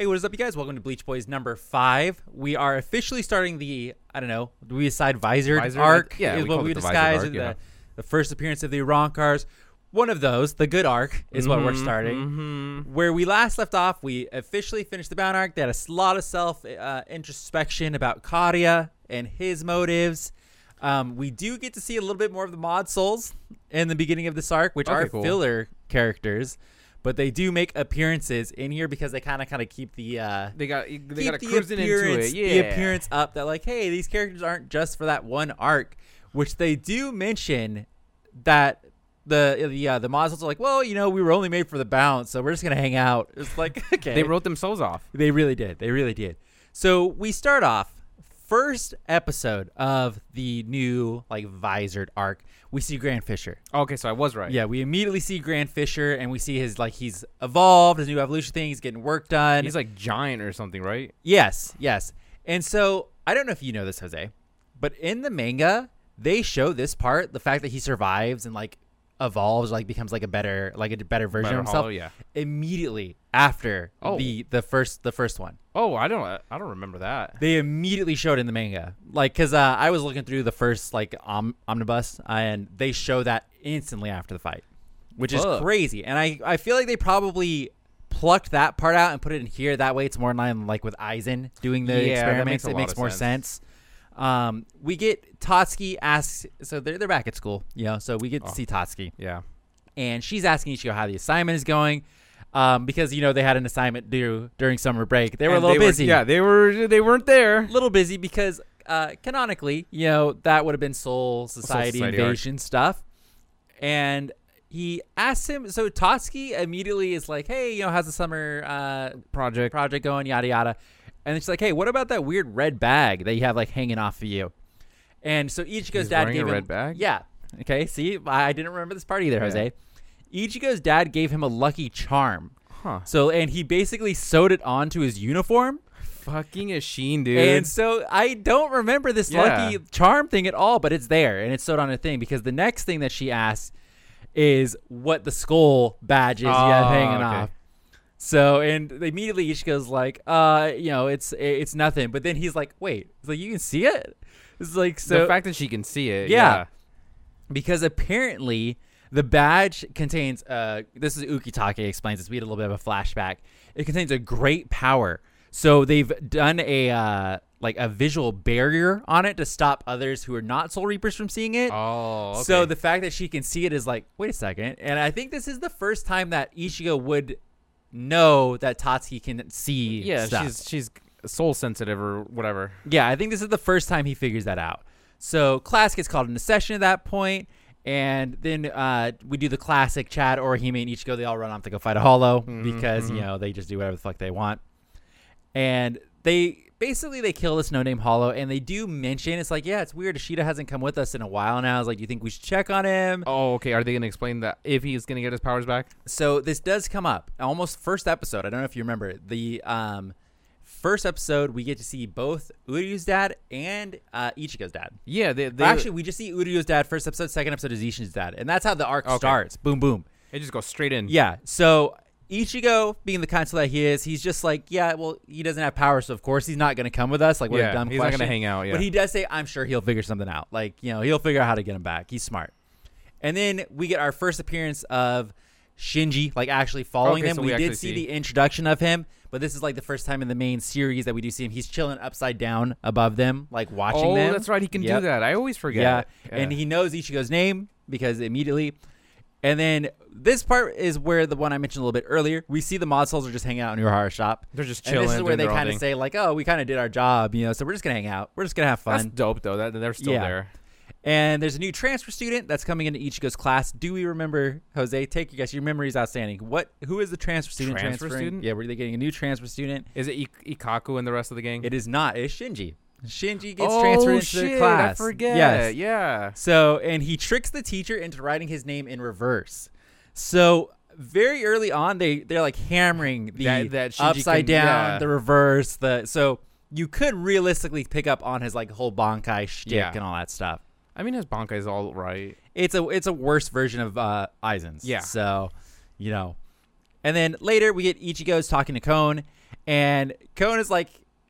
Hey, what is up, you guys? Welcome to Bleach Boys number five. We are officially starting the I don't know. Do we decide Visored, Visored? arc? Yeah, is we what we the disguise the, yeah. the first appearance of the Arrancars. One of those, the good arc, is what we're Mhm, starting. mhm. Where we last left off, we officially finished the Bount arc. They had a lot of self uh, introspection about Kariya and his motives. Um, we do get to see a little bit more of the Mod Souls in the beginning of this arc, which Okay, are cool. filler characters, but they do make appearances in here because they kind of kind of keep the uh, They got they keep got the appearance, it. Yeah, the appearance up that like, hey, these characters aren't just for that one arc, which they do mention that the the uh, the mod souls are like, well, you know, we were only made for the Bounts, so we're just gonna hang out. It's like, okay, They wrote themselves off. they really did, they really did. So we start off first episode of the new like visored arc. We see Grand Fisher. Okay, so I was right. Yeah, we immediately see Grand Fisher, and we see his like he's evolved, his new evolution thing. He's getting work done. he's like giant or something, right? Yes, yes. And so I don't know if you know this, Jose, but in the manga, they show this part, the fact that he survives and like evolves, like becomes like a better, like a better version Better of himself Hollow, yeah. immediately after Oh. the the first the first one. Oh, I don't I don't remember that. They immediately showed in the manga, like because uh, I was looking through the first like om- omnibus, and they show that instantly after the fight, which is crazy. And I I feel like they probably plucked that part out and put it in here. That way, it's more in line like with Aizen doing the Yeah, experiments. makes it makes more sense. sense. Um, we get Tatsuki asks, so they're they're back at school, you know. So we get to Oh. see Tatsuki, Yeah. and she's asking Ichigo how the assignment is going. Um, because you know they had an assignment due during summer break. They were And a little busy yeah, they were they weren't there. A little busy because uh, canonically, you know, that would have been Soul Society, Society arc. invasion stuff. And he asks him, so Tatsuki immediately is like, hey, you know, how's the summer uh, Project. project going, yada, yada. And it's like, hey, what about that weird red bag that you have like hanging off of you? And so Ichigo's He's dad gave a him red bag? Yeah. Okay. See, I I didn't remember this part either, Yeah. Jose. Ichigo's dad gave him a lucky charm. Huh. So, and he basically sewed it onto his uniform. Fucking Ishin, dude. And so I don't remember this Yeah. lucky charm thing at all, but it's there and it's sewed on a thing because the next thing that she asks is what the skull badge is you have Oh, hanging okay. off. So and immediately Ichigo's like, uh, you know, it's it's nothing. But then he's like, wait, it's like you can see it. It's like so the fact that she can see it. Yeah. because apparently the badge contains uh this is Ukitake explains this we had a little bit of a flashback it contains a great power so they've done a uh like a visual barrier on it to stop others who are not soul reapers from seeing it Oh. Okay. so the fact that she can see it is like wait a second and i think this is the first time that Ichigo would know that Tatsuki can see yeah, stuff. she's she's soul sensitive or whatever. Yeah, I think this is the first time he figures that out. So class gets called into session at that point, and then uh, we do the classic Chad, Orihime, and Ichigo. They all run off to go fight a Hollow Mhm, because you mhm. know they just do whatever the fuck they want. And they basically they kill this no name Hollow, and they do mention it's like yeah, it's weird. Ishida hasn't come with us in a while now. I was like, do you think we should check on him? Oh, okay. Are they gonna explain that if he's gonna get his powers back? So this does come up almost first episode. I don't know if you remember. The um, first episode we get to see both Uryu's dad and uh, Ichigo's dad. Yeah, they, they Or actually, we just see Uryu's dad first episode. Second episode is Ishin's dad, and that's how the arc Okay. starts. Boom, boom. it just goes straight in. Yeah. So Ichigo, being the counsel that he is, he's just like, yeah, well, he doesn't have power, so of course he's not going to come with us. Like, what yeah. a dumb he's question. not gonna hang out. Yeah. But he does say, I'm sure he'll figure something out. Like, you know, he'll figure out how to get him back. He's smart. And then we get our first appearance of Shinji, like actually following Okay, them. so we, we did see, see- the introduction of him, but this is like the first time in the main series that we do see him. He's chilling upside down above them, like watching oh, them. that's right. He can Yep. do that. I always forget. Yeah. Yeah. And he knows Ichigo's name because immediately. And then this part is where the one I mentioned a little bit earlier. We see the mod souls are just hanging out in Urahara shop. they're just And chilling. this is where they kind of say like, "Oh, we kind of did our job, you know, so we're just gonna hang out. We're just gonna have That's fun." dope though. That they're still Yeah. there. And there's a new transfer student that's coming into Ichigo's class. Do we remember Jose? Take your guess. Your memory is outstanding. What? Who is the transfer student? Transfer transferring? student? Yeah, were they getting a new transfer student? Is it Ik- Ikkaku and the rest of the gang? It is not. It's Shinji. Shinji gets oh, transferred into shit, the class. I forget. Yes. Yeah. So, and he tricks the teacher into writing his name in reverse. So, very early on, they they're like hammering the That- that upside can- down, yeah. the reverse, the so you could realistically pick up on his like whole Bankai shtick Yeah. and all that stuff. I mean, his Bankai is all right. It's a it's a worse version of uh, Aizen's. Yeah. So, you know, and then later we get Ichigo's talking to Kone, And Koen is like,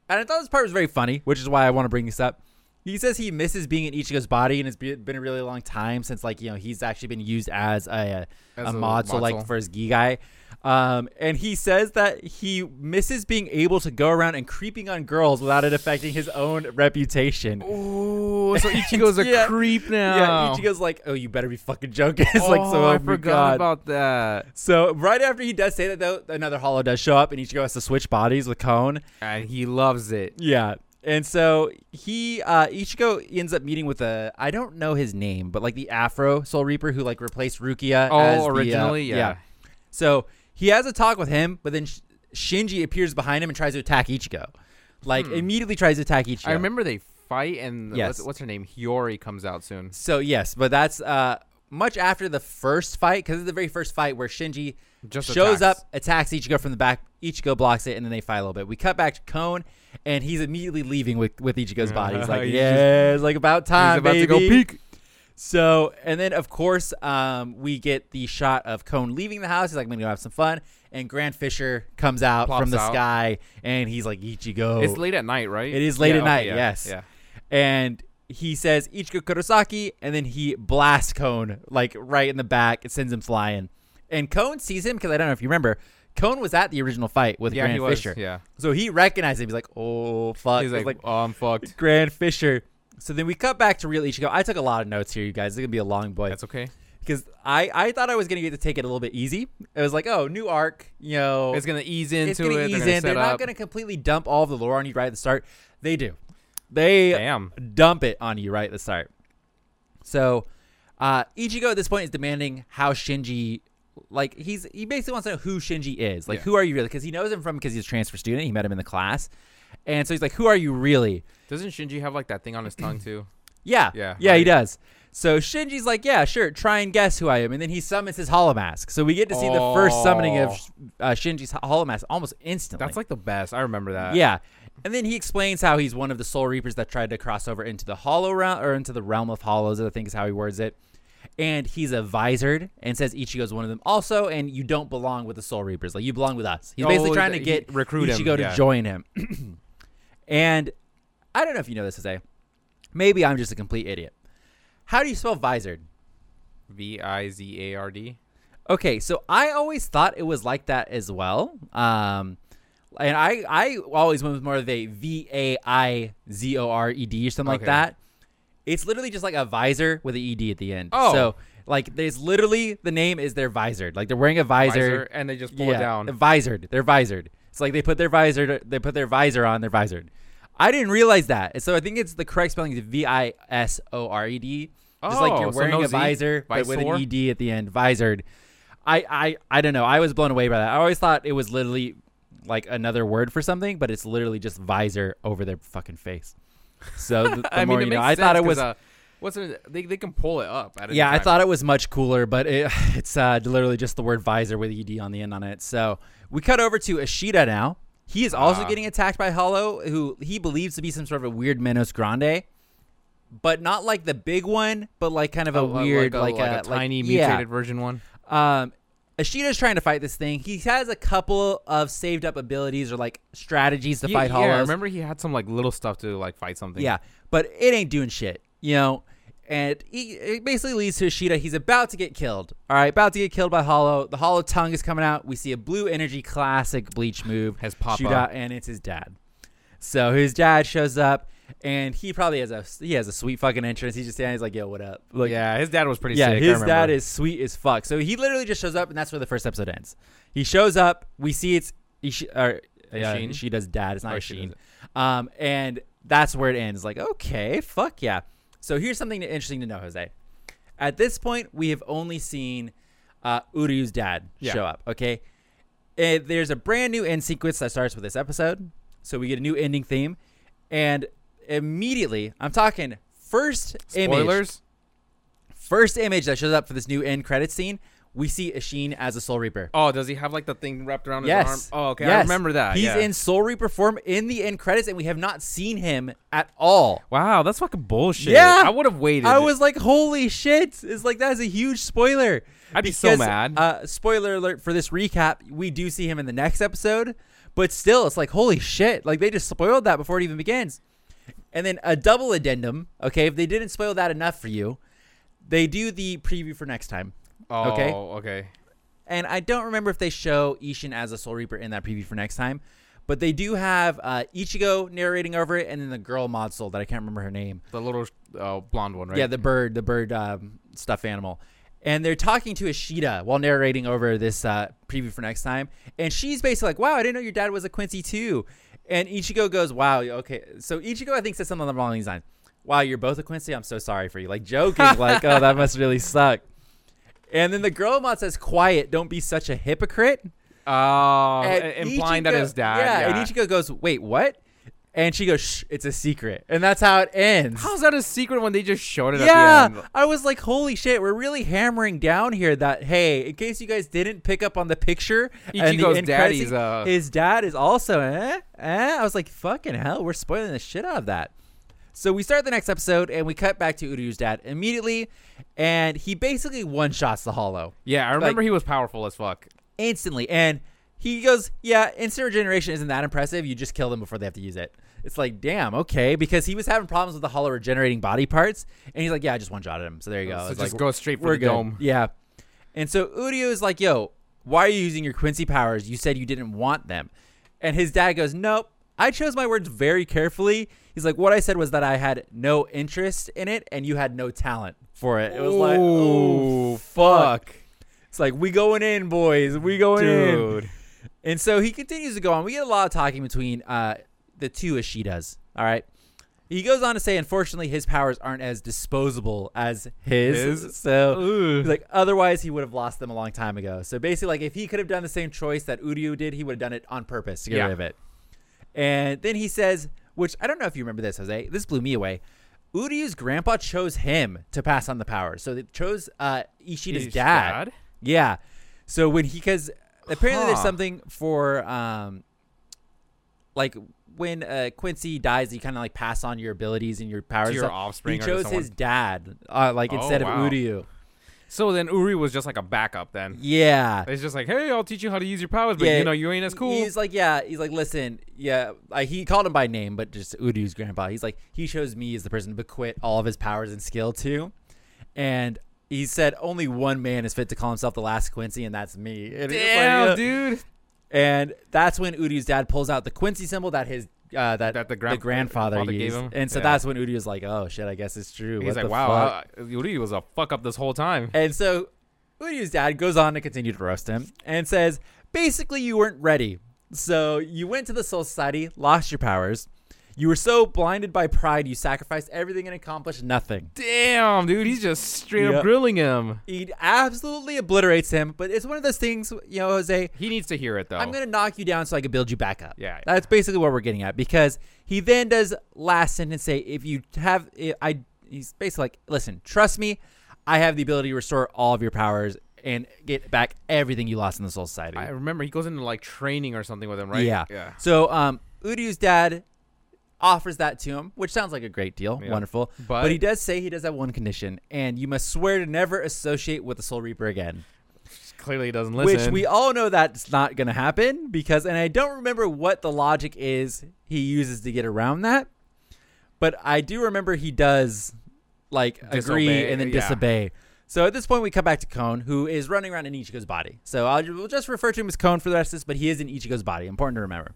and I thought this part was very funny, which is why I want to bring this up. He says he misses being in Ichigo's body, and it's been a really long time since, like, you know, he's actually been used as a, a, As a a mod, so like for his gigai. Um, and he says that he misses being able to go around and creeping on girls without it affecting his own reputation. Oh, so Ichigo's a Yeah. creep now. Yeah. Ichigo's like, "Oh, you better be fucking joking." It's like, so Oh, oh I forgot about that. So right after he does say that, though, another hollow does show up, and Ichigo has to switch bodies with Cone. And he loves it. Yeah, and so he uh, Ichigo ends up meeting with a I don't know his name, but like the Afro Soul Reaper who like replaced Rukia. Oh, as the, uh, originally, yeah. So he has a talk with him, but then Shinji appears behind him and tries to attack Ichigo. Like Hmm. immediately tries to attack Ichigo. I remember they fight, and Yes. what's, what's her name? Hiyori comes out soon. So yes, but that's uh much after the first fight because it's the very first fight where Shinji Just shows attacks. up, attacks Ichigo from the back. Ichigo blocks it, and then they fight a little bit. We cut back to Cone, and he's immediately leaving with with Ichigo's body. He's like, He's "Yeah, it's like about time, He's about baby." to go peek. So, and then of course, um, we get the shot of Cone leaving the house. He's like, "I'm gonna go have some fun." And Grand Fisher comes out Plops from the out. sky, and he's like, "Ichigo." It's late at night, right? It is late Yeah, at okay, night, yeah, yes. Yeah. and he says Ichigo Kurosaki, and then he blasts Cone like right in the back. It sends him flying, and Cone sees him because I don't know if you remember, Cone was at the original fight with Yeah, Grand. Fisher, Yeah. so he recognized him. He's like, "Oh fuck!" He's It's like, oh, I'm fucked. Grand Fisher. So then we cut back to real Ichigo. I took a lot of notes here, you guys. It's gonna be a long boy That's okay. because I I thought I was gonna get to take it a little bit easy. It was like, oh, new arc, you know, It's gonna ease into it's gonna it. ease They're gonna in. They're not up. gonna completely dump all of the lore on you right at the start. They do. They Damn. dump it on you right at the start. So, uh, Ichigo at this point is demanding how Shinji, like he's he basically wants to know who Shinji is. Like, Yeah. who are you really? Because he knows him from because he's a transfer student. He met him in the class, and so he's like, who are you really? Doesn't Shinji have like that thing on his tongue too? Yeah, Yeah, yeah, he does. So Shinji's like, yeah, sure, try and guess who I am, and then he summons his hollow mask. So we get to see the first summoning of uh, Shinji's hollow mask almost instantly. That's like the best. I remember that. Yeah. And then he explains how he's one of the Soul Reapers that tried to cross over into the Hollow realm or into the realm of Hollows, I think is how he words it. And he's a visored and says Ichigo's one of them also, and you don't belong with the Soul Reapers. Like you belong with us. He's basically Oh, trying to get recruit him, Ichigo to yeah. join him. and I don't know if you know this, Jose. Maybe I'm just a complete idiot. How do you spell visored? V I Z A R D. Okay, so I always thought it was like that as well. Um, and I I always went with more of a V A I Z O R E D or something like that. It's literally just like a visor with an E D at the end. Oh. so like there's literally the name is their visored. Like they're wearing a visor. Visor, and they just pull yeah, it down. Visored. They're visored. It's like they put their visor. They put their visor on. They're visored. I didn't realize that. So I think it's the correct spelling is V I S O R E D. Just like Oh, you're so wearing no a Z? visor, but with an ED at the end, visored. I, I I don't know. I was blown away by that. I always thought it was literally like another word for something, but it's literally just visor over their fucking face. So the, the I more mean, you know. I thought it was. uh, what's it? They, they can pull it up. Yeah, I thought it was much cooler, but it, it's uh, literally just the word visor with ed on the end on it. So we cut over to Ishida now. He is also Ah. getting attacked by Hollow, who he believes to be some sort of a weird Menos Grande, but not like the big one, but like kind of a Oh, uh, weird, like like, a, a, like a tiny yeah. mutated version one. Um, Ishida's trying to fight this thing. He has a couple of saved up abilities or like strategies to Ye- fight yeah, Hollows. I remember he had some like little stuff to like fight something. Yeah, but it ain't doing shit, you know. And he, it basically leads to Ishida. He's about to get killed. All right, about to get killed by Hollow. The Hollow tongue is coming out. We see a blue energy classic Bleach move. Has popped out, and it's his dad. So his dad shows up, and he probably has a he has a sweet fucking entrance. He's just standing. He's like, "Yo, what up?" Like, yeah, his dad was pretty yeah, sick. His dad is sweet as fuck. So he literally just shows up, and that's where the first episode ends. He shows up. We see it's Ishi, or, yeah, Ishin? Ishida's dad. It's not Oh, Ishin. Um, and that's where it ends. Like, okay, fuck yeah. So here's something interesting to know, Jose. At this point, we have only seen uh, Uryu's dad Yeah. show up. Okay, and there's a brand new end sequence that starts with this episode. So we get a new ending theme, and immediately, I'm talking first image Spoilers. first image that shows up for this new end credit scene, we see Ishin as a Soul Reaper. Oh, does he have like the thing wrapped around yes. his arm? Oh, okay. I remember that. He's yeah. in Soul Reaper form in the end credits, and we have not seen him at all. Wow, that's fucking bullshit. Yeah. I would have waited. I was like, holy shit. It's like, that is a huge spoiler. I'd be so mad. Uh, spoiler alert for this recap, we do see him in the next episode, But still, it's like holy shit! Like they just spoiled that before it even begins. And then a double addendum. Okay, if they didn't spoil that enough for you, they do the preview for next time. Oh, Okay. okay. And I don't remember if they show Ishin as a Soul Reaper in that preview for next time, but they do have uh, Ichigo narrating over it, and then the girl mod soul that I can't remember her name. The little uh, blonde one, right? Yeah, the bird, the bird um, stuffed animal. And they're talking to Ishida while narrating over this uh, preview for next time. And she's basically like, wow, I didn't know your dad was a Quincy too. And Ichigo goes, wow, okay. So Ichigo, I think, said something along these lines. Wow, you're both a Quincy? I'm so sorry for you. Like joking, like, oh, that must really suck. And then the girl mod says, quiet, don't be such a hypocrite. Oh, And implying that his dad. Yeah, Yeah, and Ichigo goes, wait, what? And she goes, shh, it's a secret. And that's how it ends. How's that a secret when they just showed it Yeah, the? I was like, holy shit, we're really hammering down here that, hey, in case you guys didn't pick up on the picture, and the Ichigo's end credit daddy's, uh, his dad is also, eh? Eh? I was like, fucking hell, we're spoiling the shit out of that. So we start the next episode, and we cut back to Uryu's dad immediately, and he basically one shots the hollow Yeah, I remember he was powerful as fuck. instantly. And he goes, Yeah, instant regeneration isn't that impressive. You just kill them before they have to use it. It's like, damn, okay. Because he was having problems with the hollow regenerating body parts. And he's like, Yeah, I just one shot him. So there you oh, go. So It's just like, go straight for the good. dome. Yeah. And so Uryu is like, Yo, why are you using your Quincy powers? You said you didn't want them. And his dad goes, Nope. I chose my words very carefully. He's like, What I said was that I had no interest in it and you had no talent for it. It was like, Oh, Ooh, fuck. It's like, We going in, boys. We going in. Dude. And so he continues to go on. We get a lot of talking between uh, the two Ishidas. All right. He goes on to say, unfortunately, his powers aren't as disposable as his. His? So he's like, otherwise, he would have lost them a long time ago. So basically, like, if he could have done the same choice that Uryu did, he would have done it on purpose to get Yeah. rid of it. And then he says, which I don't know if you remember this, Jose. This blew me away. Uryu's grandpa chose him to pass on the powers. So they chose uh, Ishida's His dad. Yeah. So when he because apparently there's Huh. something for um like when uh, Quincy dies, you kind of like pass on your abilities and your powers. To your stuff. offspring He to chose someone. his dad, uh, like Oh, instead wow. of Uryu. So then Uryu was just like a backup then. Yeah. It's just like, hey, I'll teach you how to use your powers, but Yeah, you know, you ain't as cool. He's like, yeah. He's like, listen, yeah. Like, he called him by name, but just Uryu's grandpa. He's like, he chose me as the person to bequit all of his powers and skill to, and he said only one man is fit to call himself the last Quincy, and that's me. And like, Damn, uh, dude. And that's when Uryu's dad pulls out the Quincy symbol that his uh, that, That the the, grand- grandfather father gave him? And so Yeah. that's when Uryu was like, "Oh shit, I guess it's true." He's What like, wow, fuck?" uh, Uryu was a fuck up this whole time. And so Uryu's dad goes on to continue to roast him and says, "Basically, you weren't ready. So you went to the Soul Society, lost your powers. You were so blinded by pride, you sacrificed everything and accomplished nothing." Damn, dude, he's just straight Yep. up grilling him. He absolutely obliterates him, but it's one of those things, you know, Jose. He needs to hear it though. I'm gonna knock you down so I can build you back up. Yeah. that's basically what we're getting at because he then does last sentence say, "If you have, I," he's basically like, "Listen, trust me, I have the ability to restore all of your powers and get back everything you lost in the Soul Society." I remember he goes into like training or something with him, right? Yeah. Yeah. So, um, Uryu's dad offers that to him, which sounds like a great deal, Yeah. wonderful. But- but he does say he does have one condition, and you must swear to never associate with the Soul Reaper again. Clearly he doesn't listen. Which we all know that's not going to happen because, and I don't remember what the logic is he uses to get around that, but I do remember he does like agree and then yeah. disobey. So at this point, we come back to Kone, who is running around in Ichigo's body. So I'll we'll just refer to him as Kone for the rest of this, but he is in Ichigo's body. Important to remember.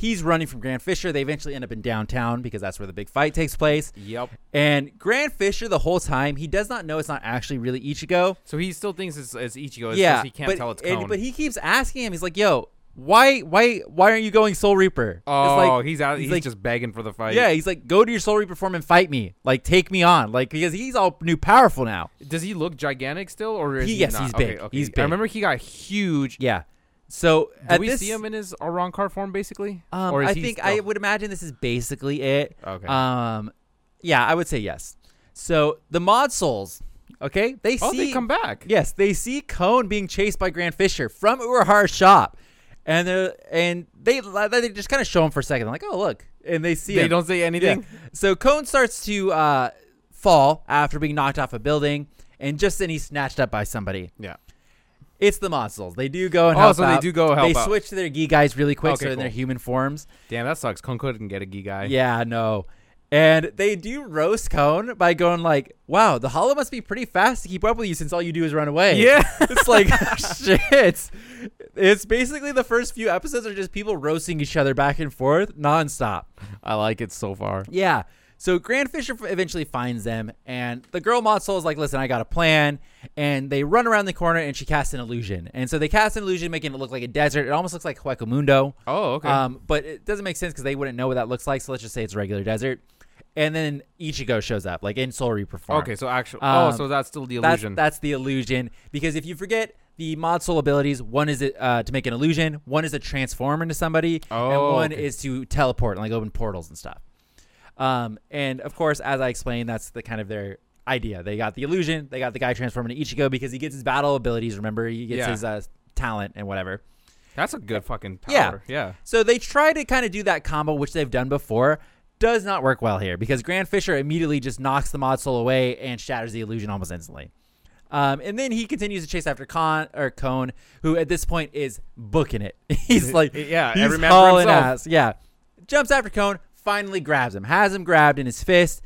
He's running from Grand Fisher. They eventually end up in downtown because that's where the big fight takes place. Yep. And Grand Fisher, the whole time, he does not know it's not actually really Ichigo. So he still thinks it's, it's Ichigo. It's yeah, he can't but, tell it's and- but he keeps asking him. He's like, "Yo, why, why, why aren't you going Soul Reaper?" Oh, like, he's out. he's He's, like- just begging for the fight. yeah, he's like, "Go to your Soul Reaper form and fight me. Like, take me on. Like, because he's all new powerful now." Does he look gigantic still, or is He- he, yes, not? he's big. okay. He's I big. remember he got huge. Yeah. So Do we this, see him in his Arrancar form, basically? um, or is I think still- I would imagine this is basically it. Okay. Um, yeah, I would say yes. So the mod souls, okay, they oh, see they come back. Yes, they see Cone being chased by Grand Fisher from Urahara's shop, and they and they they just kind of show him for a second, like, oh look, and they see They him. don't say anything. Yeah. So Cone starts to uh, fall after being knocked off a building, and just then he's snatched up by somebody. Yeah. It's the Mod Souls. They do go and Oh, help so they do go help They out. switch to their Gigais really quick, Okay, so in their human forms. Damn, that sucks. Kon couldn't get a Gigai. Yeah, no. And they do roast Cone by going like, "Wow, the Hollow must be pretty fast to keep up with you since all you do is run away." Yeah. it's like shit. It's basically the first few episodes are just people roasting each other back and forth nonstop. I like it so far. Yeah. So Grand Fisher eventually finds them, and the girl mod soul is like, "Listen, I got a plan." And they run around the corner, and she casts an illusion. And so they cast an illusion, making it look like a desert. It almost looks like Hueco Mundo. Oh, okay. Um, but it doesn't make sense because they wouldn't know what that looks like. So let's just say it's a regular desert. And then Ichigo shows up, like in Soul Reaper form. okay, so actually, um, oh, so that's still the That's illusion. that's the illusion. Because if you forget the mod soul abilities, one is uh, to make an illusion, one is to transform into somebody, Oh, and one okay. is to teleport and like open portals and stuff. Um, and of course, as I explained, that's the kind of their idea. They got the illusion, they got the guy transforming to Ichigo because he gets his battle abilities. Remember, he gets Yeah. his uh, talent and whatever. that's a good fucking power. Yeah. Yeah. So they try to kind of do that combo, which they've done before. Does not work well here because Grand Fisher immediately just knocks the mod soul away and shatters the illusion almost instantly. Um, and then he continues to chase after Con or Cone, who at this point is booking it. he's like, Yeah, he's every man hauling ass. Yeah, jumps after Cone, finally grabs him, has him grabbed in his fist,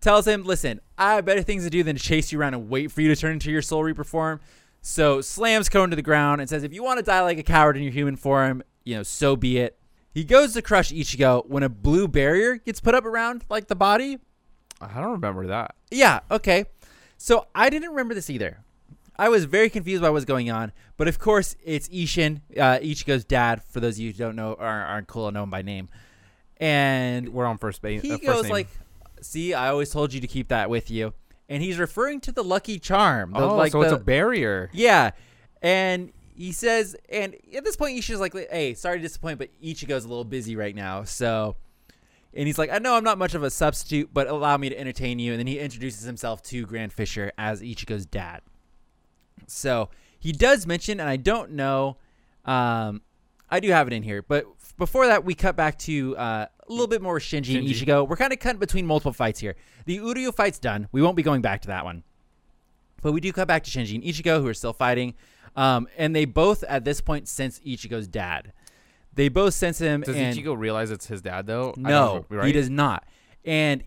tells him, "Listen, I have better things to do than to chase you around and wait for you to turn into your Soul Reaper form." So slams Cone to the ground and says, "If you want to die like a coward in your human form, you know, so be it." He goes to crush Ichigo when a blue barrier gets put up around like the body. I don't remember that. Yeah, okay. So I didn't remember this either. I was very confused by what was going on, but of course it's Ishin, uh, Ichigo's dad. For those of you who don't know or aren't cool and know him by name, and We're on first base. he uh, first goes name. like, "See, I always told you to keep that with you," and he's referring to the Lucky Charm. The, "Oh, like so it's a barrier." yeah, and he says, and at this point, Ishi's like, "Hey, sorry to disappoint, but Ichigo's a little busy right now, so." And he's like, "I know I'm not much of a substitute, but allow me to entertain you." And then he introduces himself to Grand Fisher as Ichigo's dad. So he does mention, and I don't know, um, I do have it in here, but before that, we cut back to uh, a little bit more Shinji, and Shinji. Ichigo. We're kind of cutting between multiple fights here. The Uryu fight's done. We won't be going back to that one. But we do cut back to Shinji and Ichigo, who are still fighting. Um, and they both, at this point, sense Ichigo's dad. They both sense him. Does and Ichigo realize it's his dad though? No, know, right? he does not. And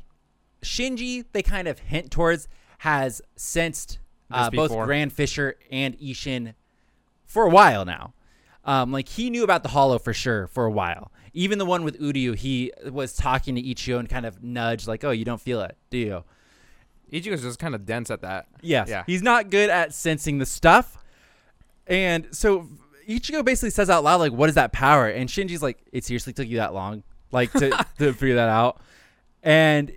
Shinji, they kind of hint towards, has sensed uh, both. Grand Fisher and Ishin for a while now. Um, like he knew about the Hollow for sure for a while. Even the one with Uryu, he was talking to Ichigo and kind of nudged, like, "Oh, you don't feel it, do you?" Ichigo's just kind of dense at that. Yes. Yeah. He's not good at sensing the stuff. And so Ichigo basically says out loud, like, what is that power? And Shinji's like, it seriously took you that long, like, to, to figure that out. And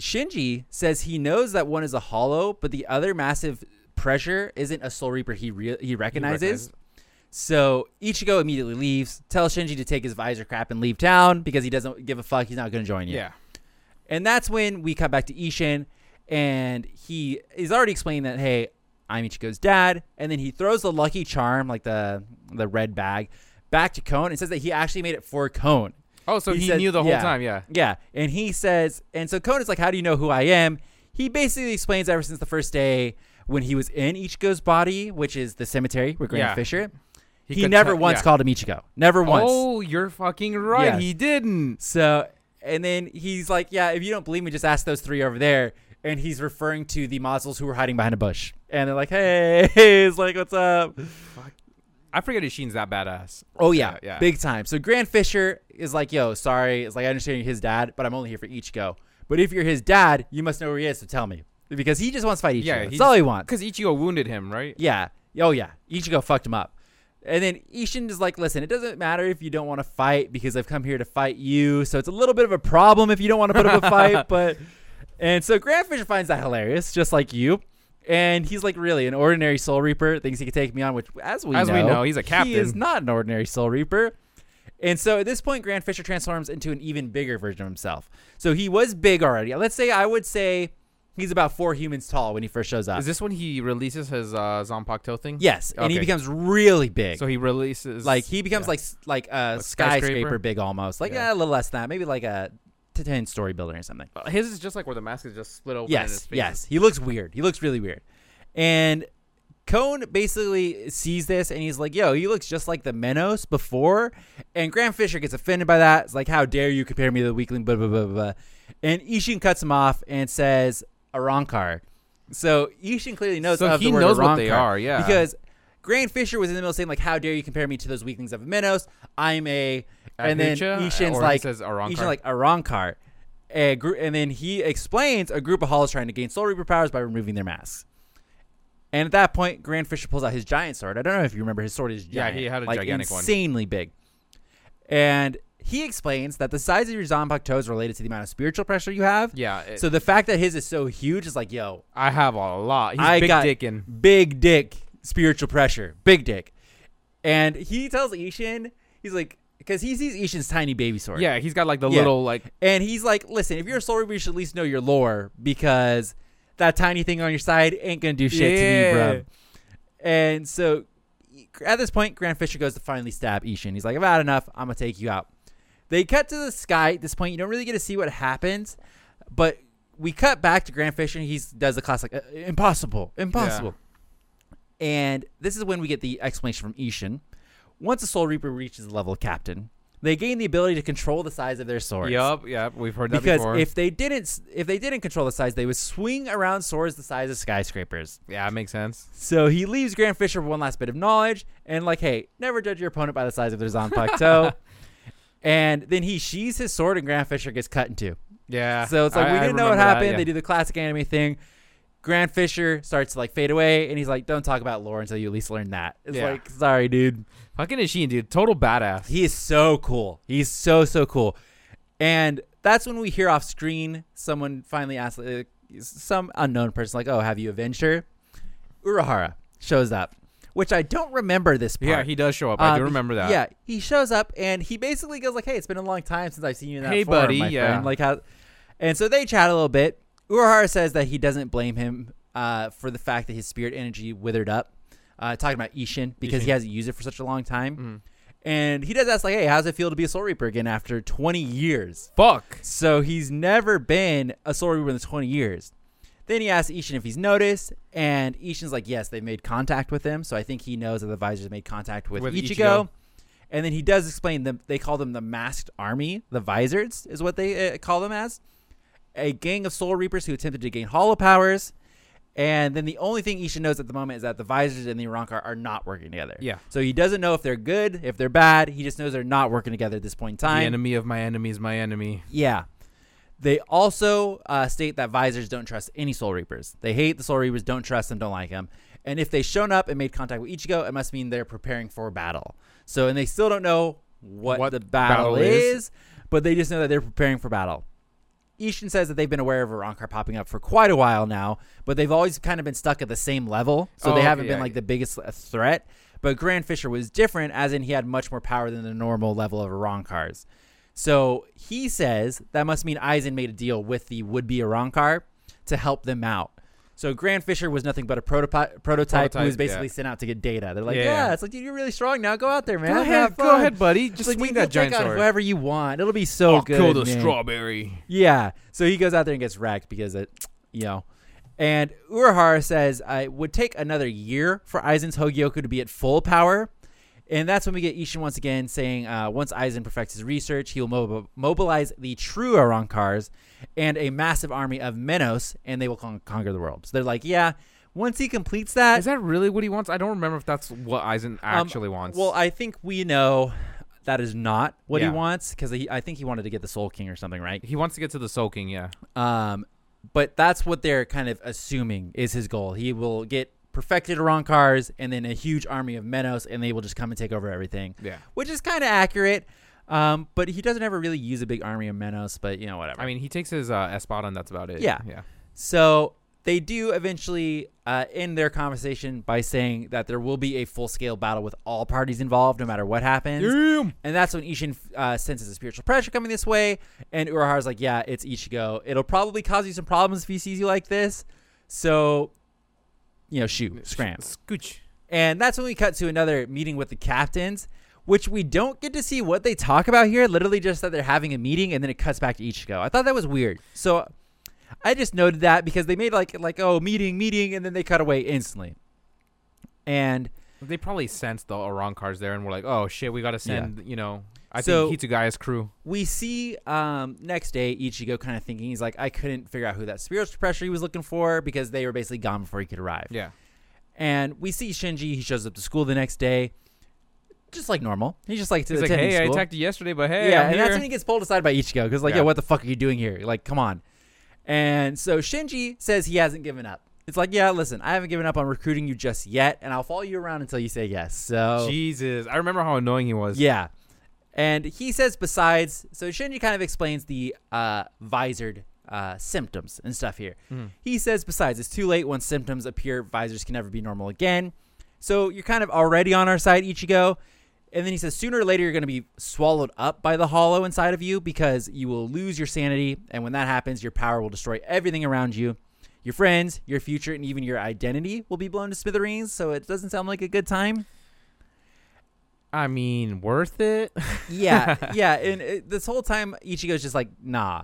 Shinji says he knows that one is a hollow, but the other massive pressure isn't a Soul Reaper he, re- he recognizes. recognizes. So Ichigo immediately leaves, tells Shinji to take his visor crap and leave town because he doesn't give a fuck. He's not going to join you. Yeah. And that's when we cut back to Ishin, and he is already explaining that, hey, I'm Ichigo's dad. And then he throws the lucky charm, like the the red bag, back to Cone and says that he actually made it for Cone. Oh, so He he, said- knew the whole yeah. time. Yeah. Yeah. And he says, and so Cone is like, how do you know who I am? He basically explains ever since the first day when he was in Ichigo's body, which is the cemetery where Grand Yeah. Fisher, he, could never tell- once yeah. called him Ichigo. Never once. Oh, you're fucking right. Yes. He didn't. So, and then he's like, "Yeah, if you don't believe me, just ask those three over there." And he's referring to the mod souls who were hiding behind a bush, and they're like, "Hey, he's like, what's up?" I forget Ishin's that badass. Oh yeah, Yeah, yeah. big time. So Grand Fisher is like, "Yo, sorry, it's like I understand you're his dad, but I'm only here for Ichigo. But if you're his dad, you must know where he is. So tell me, because he just wants to fight Ichigo. Yeah, That's all he wants. Because Ichigo wounded him, right? Yeah. Oh yeah. Ichigo fucked him up. And then Ishin is like, listen, it doesn't matter if you don't want to fight because I've come here to fight you. So it's a little bit of a problem if you don't want to put up a fight. But and so Grand Fisher finds that hilarious, just like you. And he's like, really, an ordinary Soul Reaper thinks he can take me on, which as we As know, we know, he's a captain. He is not an ordinary Soul Reaper. And so at this point, Grand Fisher transforms into an even bigger version of himself. So he was big already. Let's say I would say he's about four humans tall when he first shows up. Is this when he releases his uh, Zanpakuto thing? yes, and he Okay. becomes really big. So he releases like he becomes yeah. like s- like a Like skyscraper, skyscraper? big almost like Yeah. eh, a little less than that maybe like a t- 10 story building or something Uh, his is just like where the mask is just split open. in his yes face. yes he looks weird he looks really weird and Cone basically sees this and he's like, "Yo, he looks just like the Menos before." And Grand Fisher gets offended by that. It's like, "How dare you compare me to the weakling?" Blah blah blah blah. blah. And Ishin cuts him off and says, "Arrancar." So Ishin clearly knows. So of he the word knows what they are, yeah. Because Grand Fisher was in the middle saying like, "How dare you compare me to those weaklings of Menos? I'm a." And then Adhucha, Ishin's or he like, says Arrancar? Ishin like Arrancar. A gr- and then he explains a group of Halls trying to gain Soul Reaper powers by removing their masks. And at that point, Grand Fisher pulls out his giant sword. I don't know if you remember his sword is Yeah, he had a like gigantic one. insanely big. And he explains that the size of your Zanpakuto is related to the amount of spiritual pressure you have. yeah. it- So the fact that his is so huge is like, yo, I have a lot. He's I big got dickin'. big dick spiritual pressure, big dick. And he tells Ishin, he's like, because he sees Ishin's tiny baby sword. Yeah, he's got like the Yeah. little like And he's like, listen, if you're a Soul Reaper, you should at least know your lore because that tiny thing on your side ain't gonna do shit to me, bro. And so at this point, Grand Fisher goes to finally stab Ishin. He's like, I've had enough. I'm gonna take you out. They cut to the sky. At this point, you don't really get to see what happens, but we cut back to Grand Fisher. He does the classic, uh, impossible, impossible. And this is when we get the explanation from Ishin. Once a Soul Reaper reaches the level of captain, they gain the ability to control the size of their swords Yep, yep, we've heard that because before. if they didn't if they didn't control the size they would swing around swords the size of skyscrapers yeah, it makes sense. so he leaves grand fisher with one last bit of knowledge and like hey never judge your opponent by the size of their zanpakuto and then he sheathes his sword and grand fisher gets cut in two Yeah. so it's like I- we didn't know what remember that, happened yeah. they do the classic anime thing grand fisher starts to like fade away and he's like don't talk about lore until you at least learn that it's Yeah. like sorry dude Fucking Ishin, dude, total badass. he is so cool. He's so so cool, and that's when we hear off screen someone finally asks uh, some unknown person like, "Oh, have you avenged her?" Urahara shows up, which I don't remember this part. yeah, he does show up. I do Um, remember that. Yeah, he shows up and he basically goes like, "Hey, it's been a long time since I've seen you in that Hey, form, buddy, my yeah. friend." Like how, and so they chat a little bit. Urahara says that he doesn't blame him uh, for the fact that his spirit energy withered up. Uh, talking about Ishin because he Ishin. hasn't used it for such a long time. Mhm. And he does ask like, "Hey, how's it feel to be a Soul Reaper again after 20 years?" Fuck. So he's never been a Soul Reaper in the 20 years. Then he asks Ishin if he's noticed, and Ishin's like, "Yes, they made contact with him." So I think he knows that the visors made contact with, With Ichigo. Ichigo. And then he does explain them. They call them the Masked Army. The Visors is what they uh, call them as. A gang of Soul Reapers who attempted to gain Hollow powers. And then the only thing Ishin knows at the moment is that the Visors and the Arrancar are not working together. Yeah. So he doesn't know if they're good, if they're bad. He just knows they're not working together at this point in time. The enemy of my enemy is my enemy. Yeah. They also uh, state that visors don't trust any Soul Reapers. They hate the Soul Reapers, don't trust them, don't like them. And if they've shown up and made contact with Ichigo, it must mean they're preparing for battle. So, and they still don't know what, What the battle, battle is, is. but they just know that they're preparing for battle. Ishin says that they've been aware of Arrancar popping up for quite a while now, but they've always kind of been stuck at the same level, so Oh, they haven't been yeah. like the biggest uh, threat. But Grand Fisher was different, as in he had much more power than the normal level of Arrancars. So he says that must mean Aizen made a deal with the would-be Arrancar to help them out. So Grand Fisher was nothing but a prototype, prototype who was basically yeah. sent out to get data. They're like, Yeah. yeah, it's like dude, you're really strong now. Go out there, man. Go ahead, go ahead, buddy. Just like, swing that giant sword. whoever you want. It'll be so I'll good. kill the man. strawberry. Yeah. So he goes out there and gets wrecked because it, you know. And Urahara says it would take another year for Aizen's Hogyoku to be at full power. And that's when we get Ishin once again saying uh, once Aizen perfects his research, he will mob- mobilize the true Arrancars and a massive army of Menos, and they will con- conquer the world. So they're like, yeah, once he completes that, Is that really what he wants? I don't remember if that's what Aizen actually wants. Um, well, I think we know that is not what Yeah. he wants because I think he wanted to get the Soul King or something, right? he wants to get to the Soul King. Yeah. Um, but that's what they're kind of assuming is his goal. He will get perfected Arrancars and then a huge army of Menos, and they will just come and take over everything, Yeah. which is kind of accurate. Um, but he doesn't ever really use a big army of Menos, but you know whatever. I mean, he takes his uh, Espada and that's about it. Yeah. Yeah. So they do eventually uh, end their conversation by saying that there will be a full scale battle with all parties involved, no matter what happens. Damn. And that's when Ishin uh, senses a spiritual pressure coming this way. And Urahara's like, yeah, it's Ichigo. It'll probably cause you some problems if he sees you like this. So, you know, shoot, scram. Scooch. And that's when we cut to another meeting with the captains, which we don't get to see what they talk about here. Literally just that they're having a meeting and then it cuts back to Ichigo. I thought that was weird. So I just noted that because they made like like oh meeting meeting and then they cut away instantly. And They probably sensed the Arrancars there and were like, "Oh shit, we gotta send." You know, I So- think Hitsugaya's crew. we see um, next day Ichigo kind of thinking he's like, I couldn't figure out who that spiritual pressure he was looking for because they were basically gone before he could arrive. Yeah. And we see Shinji. He shows up to school the next day, just like normal. He's just like He's like, "Hey, I attacked you yesterday, but hey, yeah, I'm and here." that's when he gets pulled aside by Ichigo because like, Yeah. yeah, what the fuck are you doing here? Like, come on. And so Shinji says he hasn't given up. It's like, yeah, listen, I haven't given up on recruiting you just yet, and I'll follow you around until you say yes. So Jesus, I remember how annoying he was. yeah. And he says, besides, so Shinji kind of explains the uh, visored uh, symptoms and stuff here. Mhm. He says, besides, it's too late once symptoms appear, visors can never be normal again. So you're kind of already on our side, Ichigo. And then he says, sooner or later, you're going to be swallowed up by the hollow inside of you because you will lose your sanity. And when that happens, your power will destroy everything around you. Your friends, your future, and even your identity will be blown to smithereens. So it doesn't sound like a good time. I mean, worth it. yeah, yeah. And it, this whole time, Ichigo's just like, nah,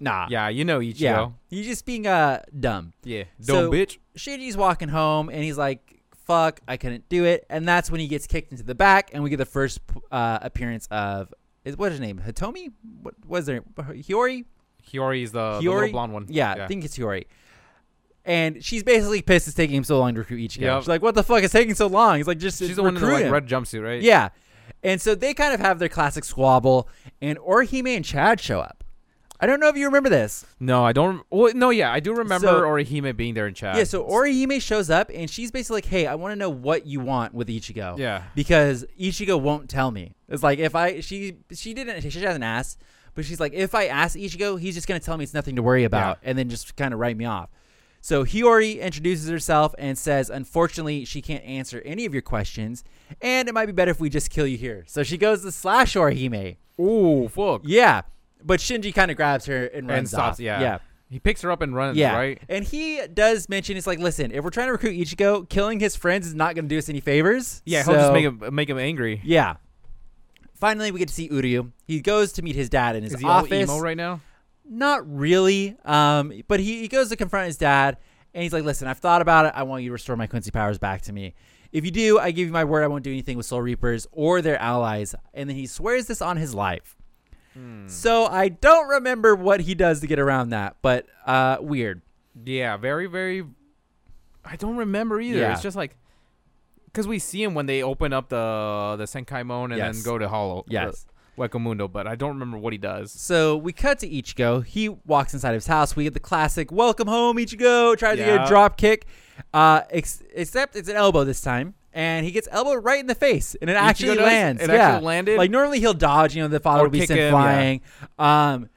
nah. yeah, you know Ichigo. yeah. He's just being uh dumb. Yeah, So- dumb bitch. Shinji's walking home, and he's like, fuck, I couldn't do it. And that's when he gets kicked into the back, and we get the first uh, appearance of is what is his name? Hitomi? What was there? Hiyori? Hiyori's is the Hiyori? little blonde one. Yeah, I think it's Hiyori. And she's basically pissed it's taking him so long to recruit Ichigo. Yep. She's like, "What the fuck is taking so long?" He's like, "Just she's the one in the like red jumpsuit, right? Yeah. And so they kind of have their classic squabble, and Orihime and Chad show up. I don't know if you remember this. No, I don't. Well, no, yeah, I do remember So- Orihime being there in Chad. Yeah, so Orihime shows up, and she's basically like, "Hey, I want to know what you want with Ichigo." Yeah. Because Ichigo won't tell me. It's like if I she she didn't she hasn't asked, but she's like, if I ask Ichigo, he's just gonna tell me it's nothing to worry about, and then just kind of write me off. So Hiyori introduces herself and says, unfortunately, she can't answer any of your questions, and it might be better if we just kill you here. So she goes to slash Orihime. Ooh, fuck. Yeah, but Shinji kind of grabs her and runs And stops. off. Yeah. yeah, He picks her up and runs. yeah. Right. And he does mention, it's like, listen, if we're trying to recruit Ichigo, killing his friends is not going to do us any favors. Yeah. He'll just make him make him angry. Yeah. Finally, we get to see Uryu. He goes to meet his dad in his Is office. emo right now? Not really. Um, but he, he goes to confront his dad, and he's like, "Listen, I've thought about it. I want you to restore my Quincy powers back to me. If you do, I give you my word. I won't do anything with Soul Reapers or their allies." And then he swears this on his life. Hmm. So I don't remember what he does to get around that, but uh, weird. Yeah. Very, very. I don't remember either. Yeah. It's just like. Because we see him when they open up the the Senkaimon and Yes. then go to Hollow. Yes. Hueco Mundo, but I don't remember what he does. So we cut to Ichigo. He walks inside of his house. We get the classic "Welcome home, Ichigo." Tries to get Yeah. a drop kick, uh, ex- except it's an elbow this time, and he gets elbowed right in the face, and it actually does? lands. It yeah. actually landed? Like normally he'll dodge. You know, the father Or will be kick sent him, flying. Um,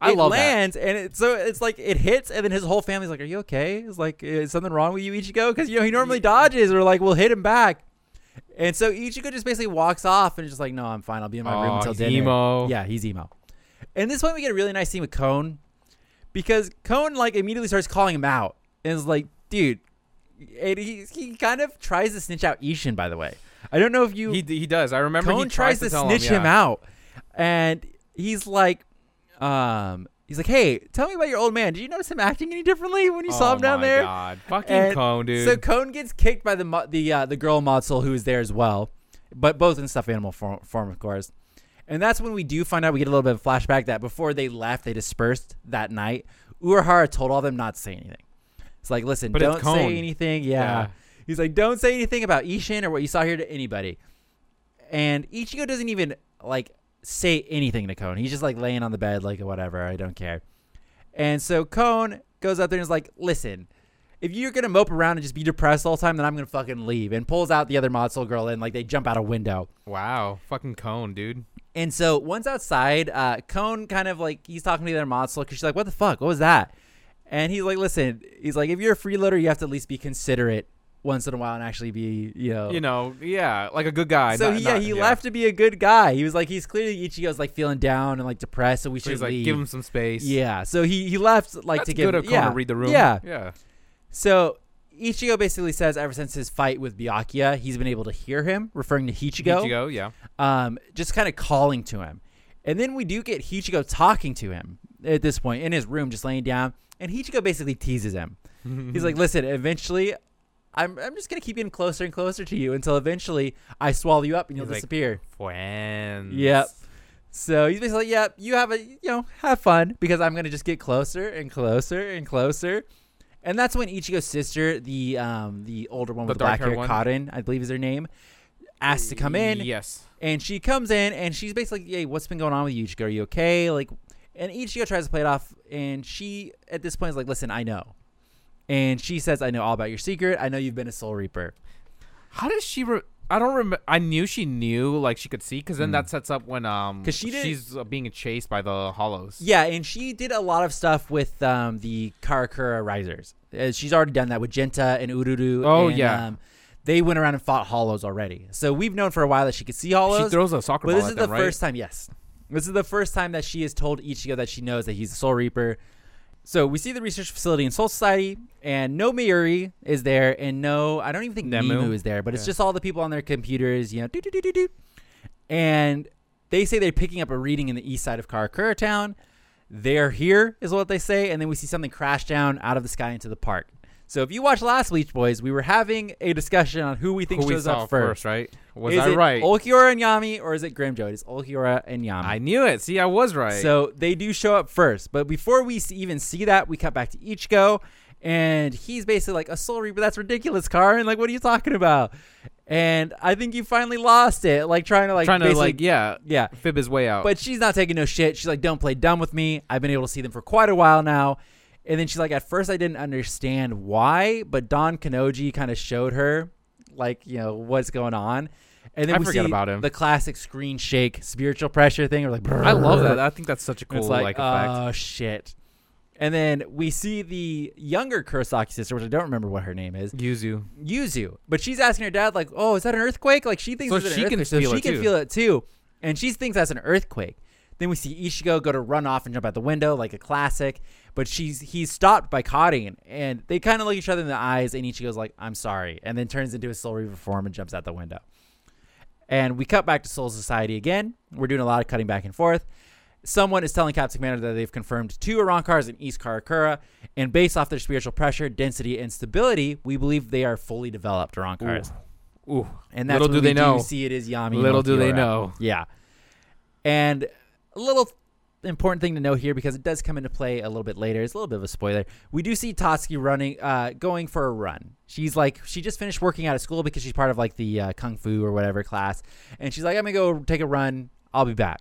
I it love that. lands, and it, so it's like it hits, and then his whole family's like, "Are you okay? Is like is something wrong with you, Ichigo?" Because you know he normally dodges, or like we'll hit him back. And so Ichigo just basically walks off and is just like, "No, I'm fine. I'll be in my room Aw, until he's dinner." emo. Yeah, he's emo. And this point, we get a really nice scene with Cone because Cone like immediately starts calling him out and is like, "Dude," and he he kind of tries to snitch out Ishin. By the way, I don't know if you He he does. I remember Cone he tries to tell snitch him, him, yeah. out, and he's like, um, he's like, "Hey, tell me about your old man. Did you notice him acting any differently when you saw Oh him down there? Oh my? God. Fucking And Cone, dude. So Cone gets kicked by the mo- the uh, the girl mod soul who is there as well, but both in stuffed animal form, form, of course. And that's when we do find out we get a little bit of flashback that before they left, they dispersed that night. Urahara told all of them not to say anything. It's like, listen, But don't say anything. Yeah. Yeah. He's like, don't say anything about Ishin or what you saw here to anybody. And Ichigo doesn't even like say anything to Cone. He's just like laying on the bed, like whatever. I don't care. And so Cone goes out there and is like, listen, if you're gonna mope around and just be depressed all the time, then I'm gonna fucking leave. And pulls out the other mod soul girl and like they jump out a window. wow. Fucking Cone, dude. And so once outside, uh, Cone kind of like he's talking to the other mod soul because she's like, "What the fuck? What was that?" And he's like, "Listen, he's like, if you're a freeloader, you have to at least be considerate once in a while and actually be, you know." You know, yeah, like a good guy. so not- he, yeah, not- he left to be a good guy. He was like, he's clearly Ichigo's like feeling down and like depressed, so we So should like, give him some space. yeah, so he he left like That's to give good Cone yeah to read the room. Yeah, Yeah. so Ichigo basically says ever since his fight with Byakuya, he's been able to hear him referring to Hichigo, Ichigo, yeah. um, just kind of calling to him. And then we do get Hichigo talking to him at this point in his room, just laying down. And Hichigo basically teases him. He's like, "Listen, eventually, I'm I'm just gonna keep getting closer and closer to you until eventually I swallow you up and you'll He's like, disappear. Friends. Yep. So he's basically like, "Yep, you have a you know have fun because I'm gonna just get closer and closer and closer." And that's when Ichigo's sister, the um the older one The with the black hair, one? Cotton, I believe is her name, asks to come in. Yes. And she comes in and she's basically, "Hey, what's been going on with you, Ichigo? Are you okay?" Like, and Ichigo tries to play it off, and she at this point is like, "Listen, I know." And she says, "I know all about your secret. I know you've been a Soul Reaper." How does she? Re- I don't remember. I knew she knew, like she could see, because then Mm. that sets up when um, 'Cause she did- she's uh, being chased by the hollows. Yeah, and she did a lot of stuff with um, the Karakura Risers. Uh, she's already done that with Jinta and Ururu. Oh, and, yeah. um, they went around and fought Hollows already. So we've known for a while that she could see Hollows. She throws a soccer ball. but this at is them, the right? first time, yes. This is the first time that she has told Ichigo that she knows that he's a Soul Reaper. So we see the research facility in Soul Society, and no Mayuri is there, and no, I don't even think Nemu? Nemu, is there, but it's Yeah. just all the people on their computers, you know, do do do do do. And they say they're picking up a reading in the east side of Karakura Town. They're here, is what they say, and then we see something crash down out of the sky into the park. So if you watched last Bleach Boys, we were having a discussion on who we think Who we shows saw up first. right? Was is I it right? Ulquiorra and Yami, or is it Grimmjow? It is Ulquiorra and Yami. I knew it. See, I was right. So they do show up first, but before we even see that, we cut back to Ichigo, and he's basically like a Soul Reaper. That's ridiculous, Karin. Like, what are you talking about? And I think you finally lost it, like trying to like trying to like yeah, yeah. fib his way out. But she's not taking no shit. She's like, don't play dumb with me. I've been able to see them for quite a while now. And then she's like, at first I didn't understand why, but Don Kanonji kind of showed her, like, you know, what's going on. And then I we forget see about him. the classic screen shake spiritual pressure thing. We're like, I love that. I think that's such a cool it's like, like, effect. oh shit. And then we see the younger Kurosaki sister, which I don't remember what her name is, Yuzu. Yuzu. But she's asking her dad, like, "Oh, is that an earthquake?" Like she thinks So it's an she can earthquake, so feel she it can too. feel it too, and she thinks that's an earthquake. Then we see Ichigo go to run off and jump out the window like a classic, but she's he's stopped by Karin, and they kind of look each other in the eyes, and Ichigo's like, "I'm sorry," and then turns into a Soul Reaper form and jumps out the window. And we cut back to Soul Society again. We're doing a lot of cutting back and forth. Someone is telling Captain Commander that they've confirmed two Arrancars in East Karakura, and based off their spiritual pressure, density, and stability, we believe they are fully developed Arrancars. Ooh. And that's Little do they know. do see it is Yami. Little do they know. Yeah. And a little important thing to know here because it does come into play a little bit later. It's a little bit of a spoiler. We do see Tatsuki running, uh, going for a run. She's like, she just finished working out of school because she's part of like the uh, kung fu or whatever class, and she's like, I'm gonna go take a run. I'll be back.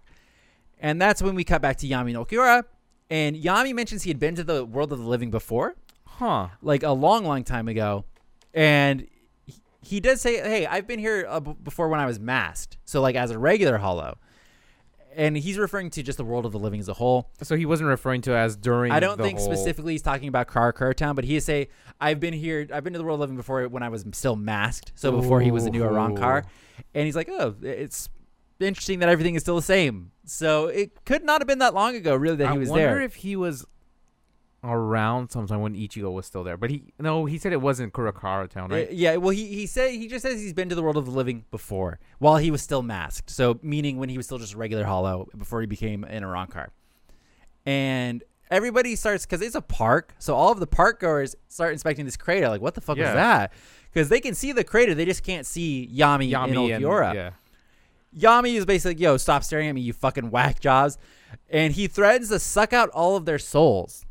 And that's when we cut back to Yami and Ulquiorra. And Yami mentions he had been to the world of the living before, Huh. like a long, long time ago. And he- he does say, "Hey, I've been here uh, b- before when I was masked, so like as a regular Hollow." And he's referring to just the world of the living as a whole. So he wasn't referring to as during. I don't think whole- specifically he's talking about Karakura Town, but he is say, "I've been here. I've been to the world of living before when I was still masked, so before he was a new Ooh. Arrancar." And he's like, "Oh, it's interesting that everything is still the same." So it could not have been that long ago, really, that I he was there. I wonder if he was around sometime when Ichigo was still there. But he no, he said it wasn't Kurakara Town, right? Uh, yeah, well, he, he said he just says he's been to the world of the living before, while he was still masked. So meaning when he was still just a regular Hollow before he became an Arrancar. And everybody starts because it's a park, so all of the park goers start inspecting this crater. Like, what the fuck Yeah. was that? Because they can see the crater, they just can't see Yami, Yami and and Ulquiorra. yeah. Yami is basically, yo, stop staring at me, you fucking whack jobs. And he threatens to suck out all of their souls.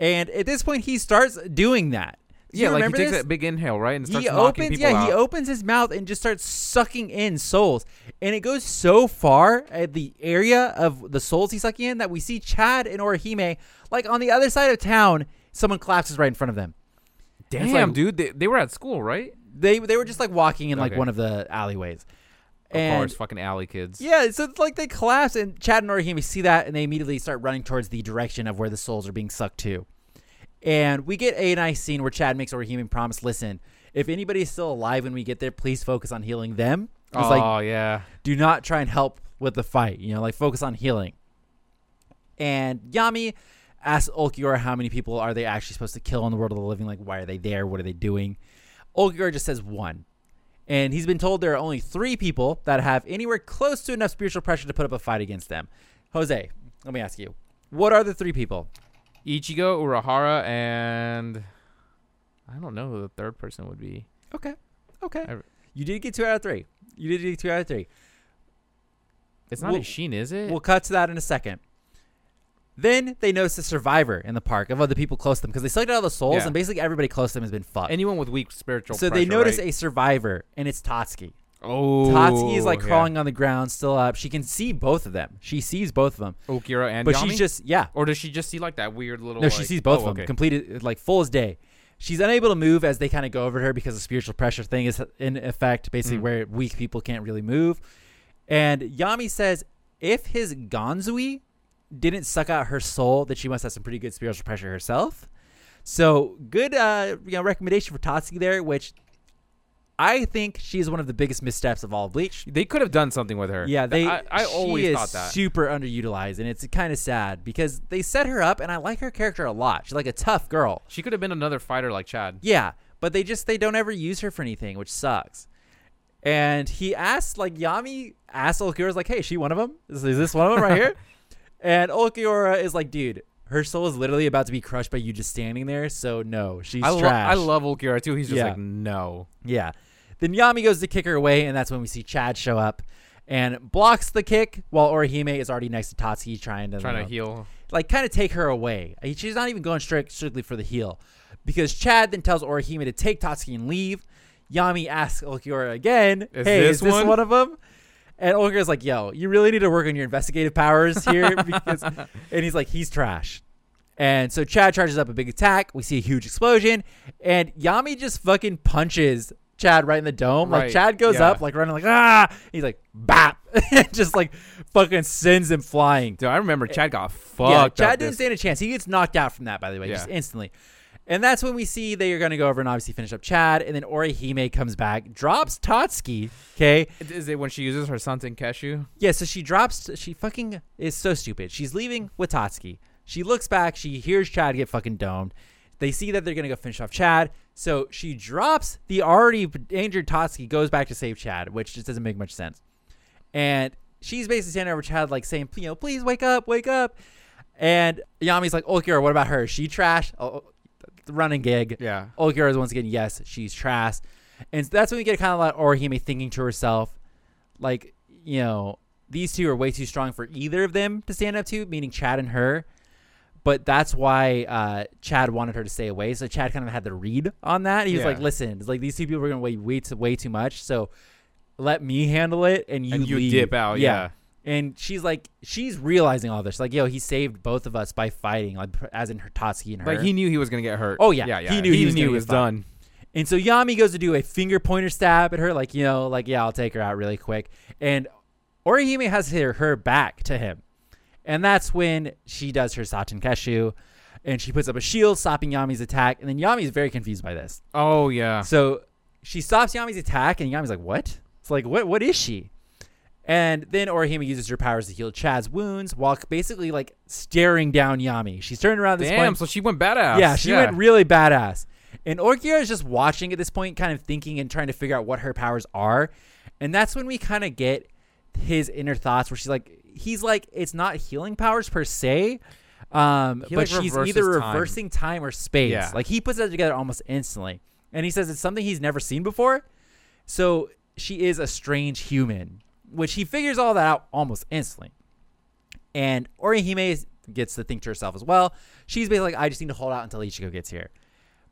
And at this point, he starts doing that. Do Yeah, like he takes this? that big inhale, right, and starts he opens yeah he opens his mouth and just starts sucking in souls and it goes so far at the area of the souls he's sucking in that we see chad and orihime like on the other side of town someone collapses right in front of them Damn, like- dude, they, they were at school, right? they they were just like walking in like Okay. one of the alleyways and course, fucking alley kids. yeah so it's like they collapse and chad and orihime see that and they immediately start running towards the direction of where the souls are being sucked to and we get a nice scene where chad makes orihime promise listen if anybody is still alive when we get there please focus on healing them it's oh like yeah. do not try and help with the fight. You know, like focus on healing. And Yami asks Ulquiorra how many people are they actually supposed to kill in the world of the living? Like, why are they there? What are they doing? Ulquiorra just says one. And he's been told there are only three people that have anywhere close to enough spiritual pressure to put up a fight against them. Jose, let me ask you, what are the three people? Ichigo, Urahara, and I don't know who the third person would be. Okay. Okay. I- you did get two out of three. You did get two out of three. It's not Well- Ishin, is it? We'll cut to that in a second. Then they notice a survivor in the park of other people close to them because they sucked out all the souls Yeah. and basically everybody close to them has been fucked. Anyone with weak spiritual. so they pressure, notice right? a survivor and it's Tatsuki. Oh, Tatsuki is like yeah. crawling on the ground, still up. She can see both of them. She sees both of them, Ulquiorra and but Yami? she's just yeah. Or does she just see like that weird little? No, she like- sees both oh, of them okay. completed like full as day. She's unable to move as they kind of go over to her because the spiritual pressure thing is in effect, basically Mm. where weak people can't really move. And Yami says if his Gonzui didn't suck out her soul, that she must have some pretty good spiritual pressure herself. So good, uh, you know, recommendation for Tatsuki there, which I think she is one of the biggest missteps of all of Bleach. They could have done something with her. Yeah, they. I, I she always is thought that. super underutilized, and it's kind of sad because they set her up, and I like her character a lot. She's like a tough girl. She could have been another fighter like Chad. Yeah, but they just they don't ever use her for anything, which sucks. And he asked like Yami asked Ulquiorra's like, "Hey, is she one of them? Is, is this one of them right here?" and Ulquiorra is like, "Dude, her soul is literally about to be crushed by you just standing there. So no, she's I, lo- trash." I love Ulquiorra too. He's just Yeah. like no. Yeah. Then Yami goes to kick her away, and that's when we see Chad show up and blocks the kick while Orihime is already next to Tatsuki trying to Trying you to heal. like kind of take her away. She's not even going strict, strictly for the heal because Chad then tells Orihime to take Tatsuki and leave. Yami asks Ulquiorra again, Is "Hey, this is this one?" one of them?" And Ulquiorra's like, "Yo, you really need to work on your investigative powers here," because, and he's like, "He's trash." And so Chad charges up a big attack. We see a huge explosion, and Yami just fucking punches Chad right in the dome. Like Chad goes yeah. up, like running, like ah. He's like bap, just like fucking sends him flying. Dude, I remember Chad got fucked. Yeah, Chad didn't this- stand a chance. He gets knocked out from that, by the way, just instantly. And that's when we see they are going to go over and obviously finish up Chad. And then Orihime comes back, drops Tatsuki. Okay. Is it when she uses her Santen Kesshun? Yeah, so she drops, she fucking is so stupid. She's leaving with Tatsuki. She looks back, she hears Chad get fucking domed. They see that they're going to go finish off Chad. So she drops the already injured Tatsuki, goes back to save Chad, which just doesn't make much sense. And she's basically standing over Chad, like saying, you know, please wake up, wake up. And Yami's like, Ulquiorra, what about her? Is she trash? Oh, running gig. Yeah. Ulquiorra is once again, yes, she's trash. And that's when we get kind of like Orihime thinking to herself, like, you know, these two are way too strong for either of them to stand up to, meaning Chad and her. But that's why uh, Chad wanted her to stay away. So Chad kind of had the read on that. He was Yeah. like, listen, it's like these two people are going to weigh way too, way too much. So let me handle it and you, and you leave. dip out. Yeah. And she's like, she's realizing all this. Like, yo, he saved both of us by fighting, like as in her Tatsuki and her. Like he knew he was gonna get hurt. Oh, yeah. yeah, yeah. He knew he was knew get was done. And so Yami goes to do a finger pointer stab at her, like, you know, like, yeah, I'll take her out really quick. And Orihime has her, her back to him. And that's when she does her Santen Kesshun. And she puts up a shield, stopping Yami's attack. And then Yami is very confused by this. Oh yeah. So she stops Yami's attack, and Yami's like, what? It's like, what? what is she? And then Orihime uses her powers to heal Chad's wounds while basically, like, staring down Yami. She's turning around at this Damn. point. So she went badass. Yeah, she went really badass. And Ulquiorra is just watching at this point, kind of thinking and trying to figure out what her powers are. And that's when we kind of get his inner thoughts where she's like, he's like, it's not healing powers per se. Um, He, but like, she's reverses either time. reversing time or space. Yeah. Like he puts that together almost instantly. And he says it's something he's never seen before. So she is a strange human, which he figures all that out almost instantly. And Orihime gets to think to herself as well. She's basically like, I just need to hold out until Ichigo gets here.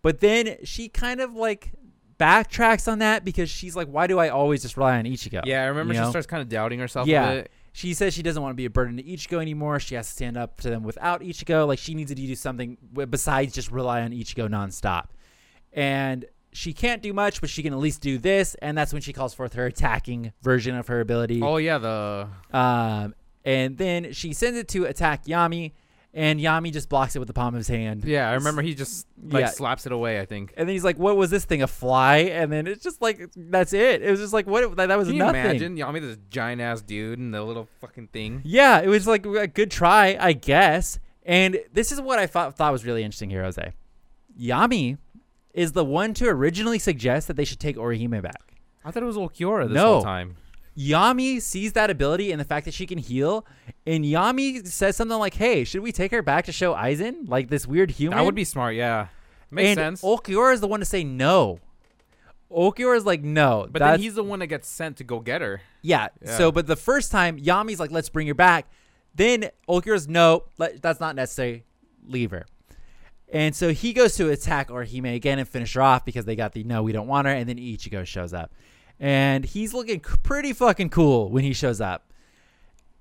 But then she kind of like backtracks on that because she's like, why do I always just rely on Ichigo? Yeah, I remember You she know? starts kind of doubting herself Yeah. a bit. She says she doesn't want to be a burden to Ichigo anymore. She has to stand up to them without Ichigo. Like she needs to do something besides just rely on Ichigo nonstop. And she can't do much, but she can at least do this. And that's when she calls forth her attacking version of her ability. Oh yeah, the Um, and then she sends it to attack Yami, and Yami just blocks it with the palm of his hand. yeah. I remember he just like Yeah. slaps it away. I think. And then he's like, "What was this thing? A fly?" And then it's just like that's it. It was just like what? That, that was Can you nothing. imagine? Yami, this giant ass dude, and the little fucking thing. Yeah, it was like a good try, I guess. And this is what I thought, thought was really interesting here, Jose. Yami is the one to originally suggest that they should take Orihime back. I thought it was Ulquiorra this No. whole time. Yami sees that ability and the fact that she can heal, and Yami says something like, "Hey, should we take her back to show Aizen like this weird human?" That would be smart. Yeah. Makes and sense. Ulquiorra is the one to say no. Ulquiorra is like no. but that's- then he's the one that gets sent to go get her. yeah. Yeah. So, but the first time Yami's like, let's bring her back. Then Ulquiorra's no, let, that's not necessary. Leave her. And so he goes to attack Orihime again and finish her off because they got the no, we don't want her. And then Ichigo shows up. And he's looking pretty fucking cool when he shows up.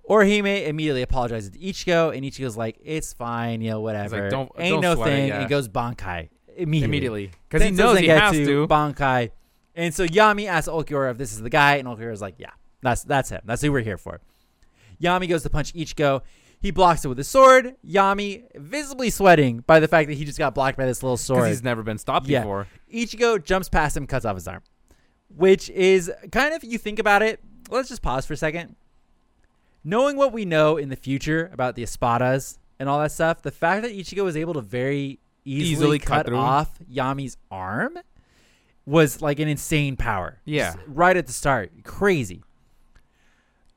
Orihime immediately apologizes to Ichigo, and Ichigo's like, it's fine, you know, whatever. "Don't- Ain't don't no sweat it," thing. yeah. And goes Bankai immediately. Immediately. Because he knows he has to. Bankai. And so Yami asks Ulquiorra if this is the guy, and Ulquiorra's like, yeah, that's that's him. That's who we're here for. Yami goes to punch Ichigo. He blocks it with his sword. Yami, visibly sweating by the fact that he just got blocked by this little sword. Because he's never been stopped Yeah. before. Ichigo jumps past him, cuts off his arm, which is kind of, you think about it. Let's just pause for a second. Knowing what we know in the future about the Espadas and all that stuff, the fact that Ichigo was able to very easily, Easily cut cut, off Yami's arm was like an insane power. Yeah. Just right at the start. Crazy.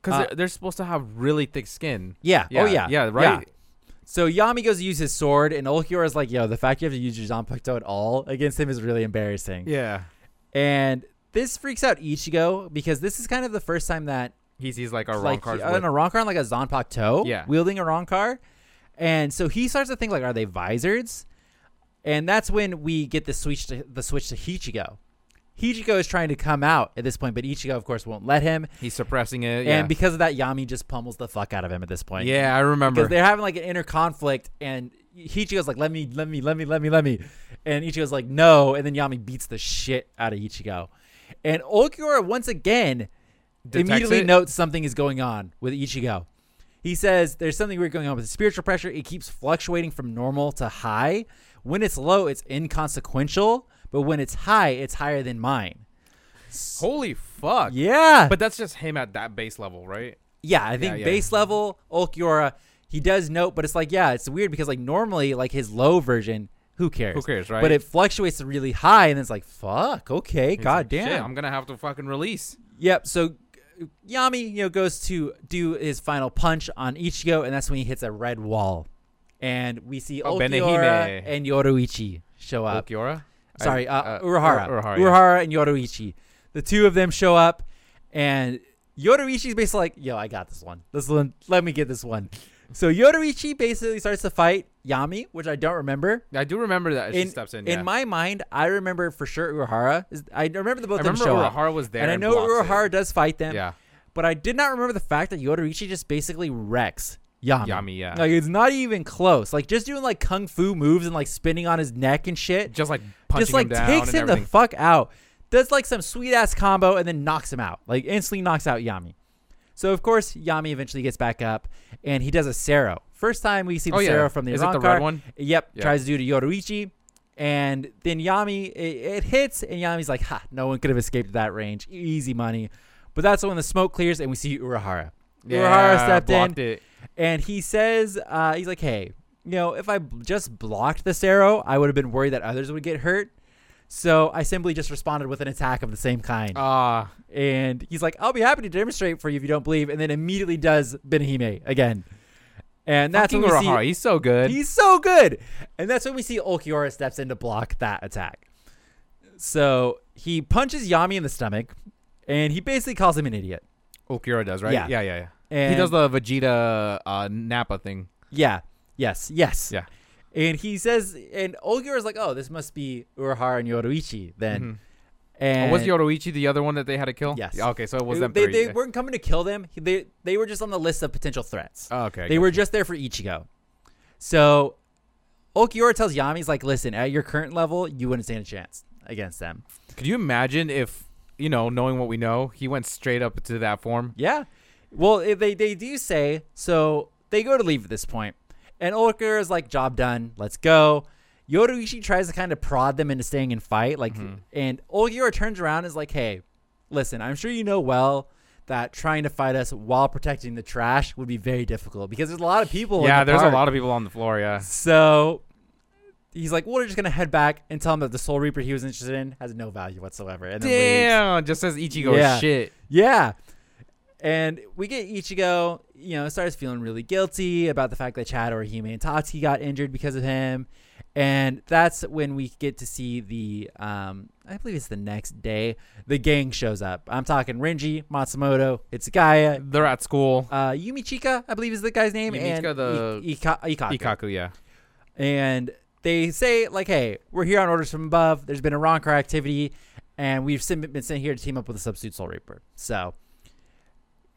Because Uh, they're, they're supposed to have really thick skin. Yeah. Oh, yeah. Yeah, right? So Yami goes to use his sword, and Ulquiorra's like, yo, the fact you have to use your Zanpakuto at all against him is really embarrassing. Yeah. And this freaks out Ichigo because this is kind of the first time that He's, he's like a wrong like card. uh, in Arrancar, like a Zanpakuto, Yeah. wielding Arrancar. And so he starts to think like, are they visors? And that's when we get the switch to the switch to Hichigo. Hichigo is trying to come out at this point, but Ichigo, of course, won't let him. He's suppressing it. Yeah. And because of that, Yami just pummels the fuck out of him at this point. yeah, I remember. because they're having like an inner conflict, and Ichigo's like, "Let me, let me, let me, let me, let me," and Ichigo's like, "No," and then Yami beats the shit out of Ichigo, and Ulquiorra once again Detects immediately it? notes something is going on with Ichigo. He says there's something weird going on with the spiritual pressure. It keeps fluctuating from normal to high. When it's low, it's inconsequential, but when it's high, it's higher than mine. Holy fuck. Yeah, But that's just him at that base level, right? Yeah, I think yeah. base level Ulquiorra, he does note, but it's like, yeah, it's weird because like normally like his low version, who cares? Who cares, right? But it fluctuates really high, and it's like, fuck, okay, He's god like, damn. "Shit, I'm going to have to fucking release. Yep. So Yami, you know, goes to do his final punch on Ichigo, and that's when he hits a red wall, and we see Oh, Benihime. and Yoruichi show up. Ulquiorra? Sorry, I- uh, Urahara. Ur- Urahara, Urahara, yeah. and Yoruichi. The two of them show up, and Yoruichi's basically like, "Yo, I got this one. This one, let me get this one." So Yoruichi basically starts to fight Yami, which I don't remember. I do remember that she In, steps in. in my mind, I remember for sure Urahara. I remember the both I of them show up, Urahara was there. and I know blocks it. Urahara does fight them. Yeah. But I did not remember the fact that Yoruichi just basically wrecks Yami. Yami, yeah. Like it's not even close. Like just doing like kung fu moves and like spinning on his neck and shit just like punching him. just like him takes him the fuck out. Does like some sweet ass combo and then knocks him out. Like instantly knocks out Yami. So of course Yami eventually gets back up and he does a Cero. First time we see the oh, yeah. Cero from the Is it the Iran red one? Yep, Yeah. tries to do to Yoruichi. And then Yami, it, it hits, and Yami's like, ha, no one could have escaped that range. Easy money. But that's when the smoke clears and we see Urahara. Urahara stepped in, It. And he says, uh, he's like, hey, you know, if I just blocked this arrow, I would have been worried that others would get hurt. So I simply just responded with an attack of the same kind. Ah, and he's like, I'll be happy to demonstrate for you if you don't believe. And then immediately does Benihime again. And that's when we see Urahara. He's so good. He's so good. And that's when we see Ulquiorra steps in to block that attack. So he punches Yami in the stomach, and he basically calls him an idiot. Ulquiorra does, right? Yeah. yeah, yeah. yeah. And he does the Vegeta uh, Nappa thing. yeah, yes, yes, Yeah. And he says, and Ulquiorra's like, "Oh, this must be Urahara and Yoruichi then." Mhm. And Oh, was Yoruichi the other one that they had to kill? Yes. Yeah, okay, so it was them they, they weren't coming to kill them. They they were just on the list of potential threats. oh, okay. They were you. just there for Ichigo. So Ulquiorra tells Yami, he's like, "Listen, at your current level, you wouldn't stand a chance against them." Could you imagine if you know, knowing what we know, he went straight up to that form? Yeah. Well, they they do say so. They go to leave at this point, and Ulquiorra is like, "Job done. Let's go." Yoruichi tries to kind of prod them into staying and fight, like, Mhm. and Ulquiorra turns around and is like, "Hey, listen, I'm sure you know well." That trying to fight us while protecting the trash would be very difficult because there's a lot of people. yeah, the there's park. a lot of people on the floor. Yeah. So he's like, "We're just gonna head back and tell him that the Soul Reaper he was interested in has no value whatsoever." And then leaves. Damn, just says Ichigo Yeah. shit. Yeah. And we get Ichigo, you know, starts feeling really guilty about the fact that Chad or Hime and Tatsuki got injured because of him. And that's when we get to see the, um, I believe it's the next day, the gang shows up. I'm talking Renji, Matsumoto, Hitsugaya, They're at school. uh, Yumichika, I believe is the guy's name, and Yumichika, the- I- Ika- Ikkaku. Ikkaku, yeah. And they say, like, hey, we're here on orders from above. There's been Arrancar activity, and we've been sent here to team up with the Substitute Soul Reaper. So,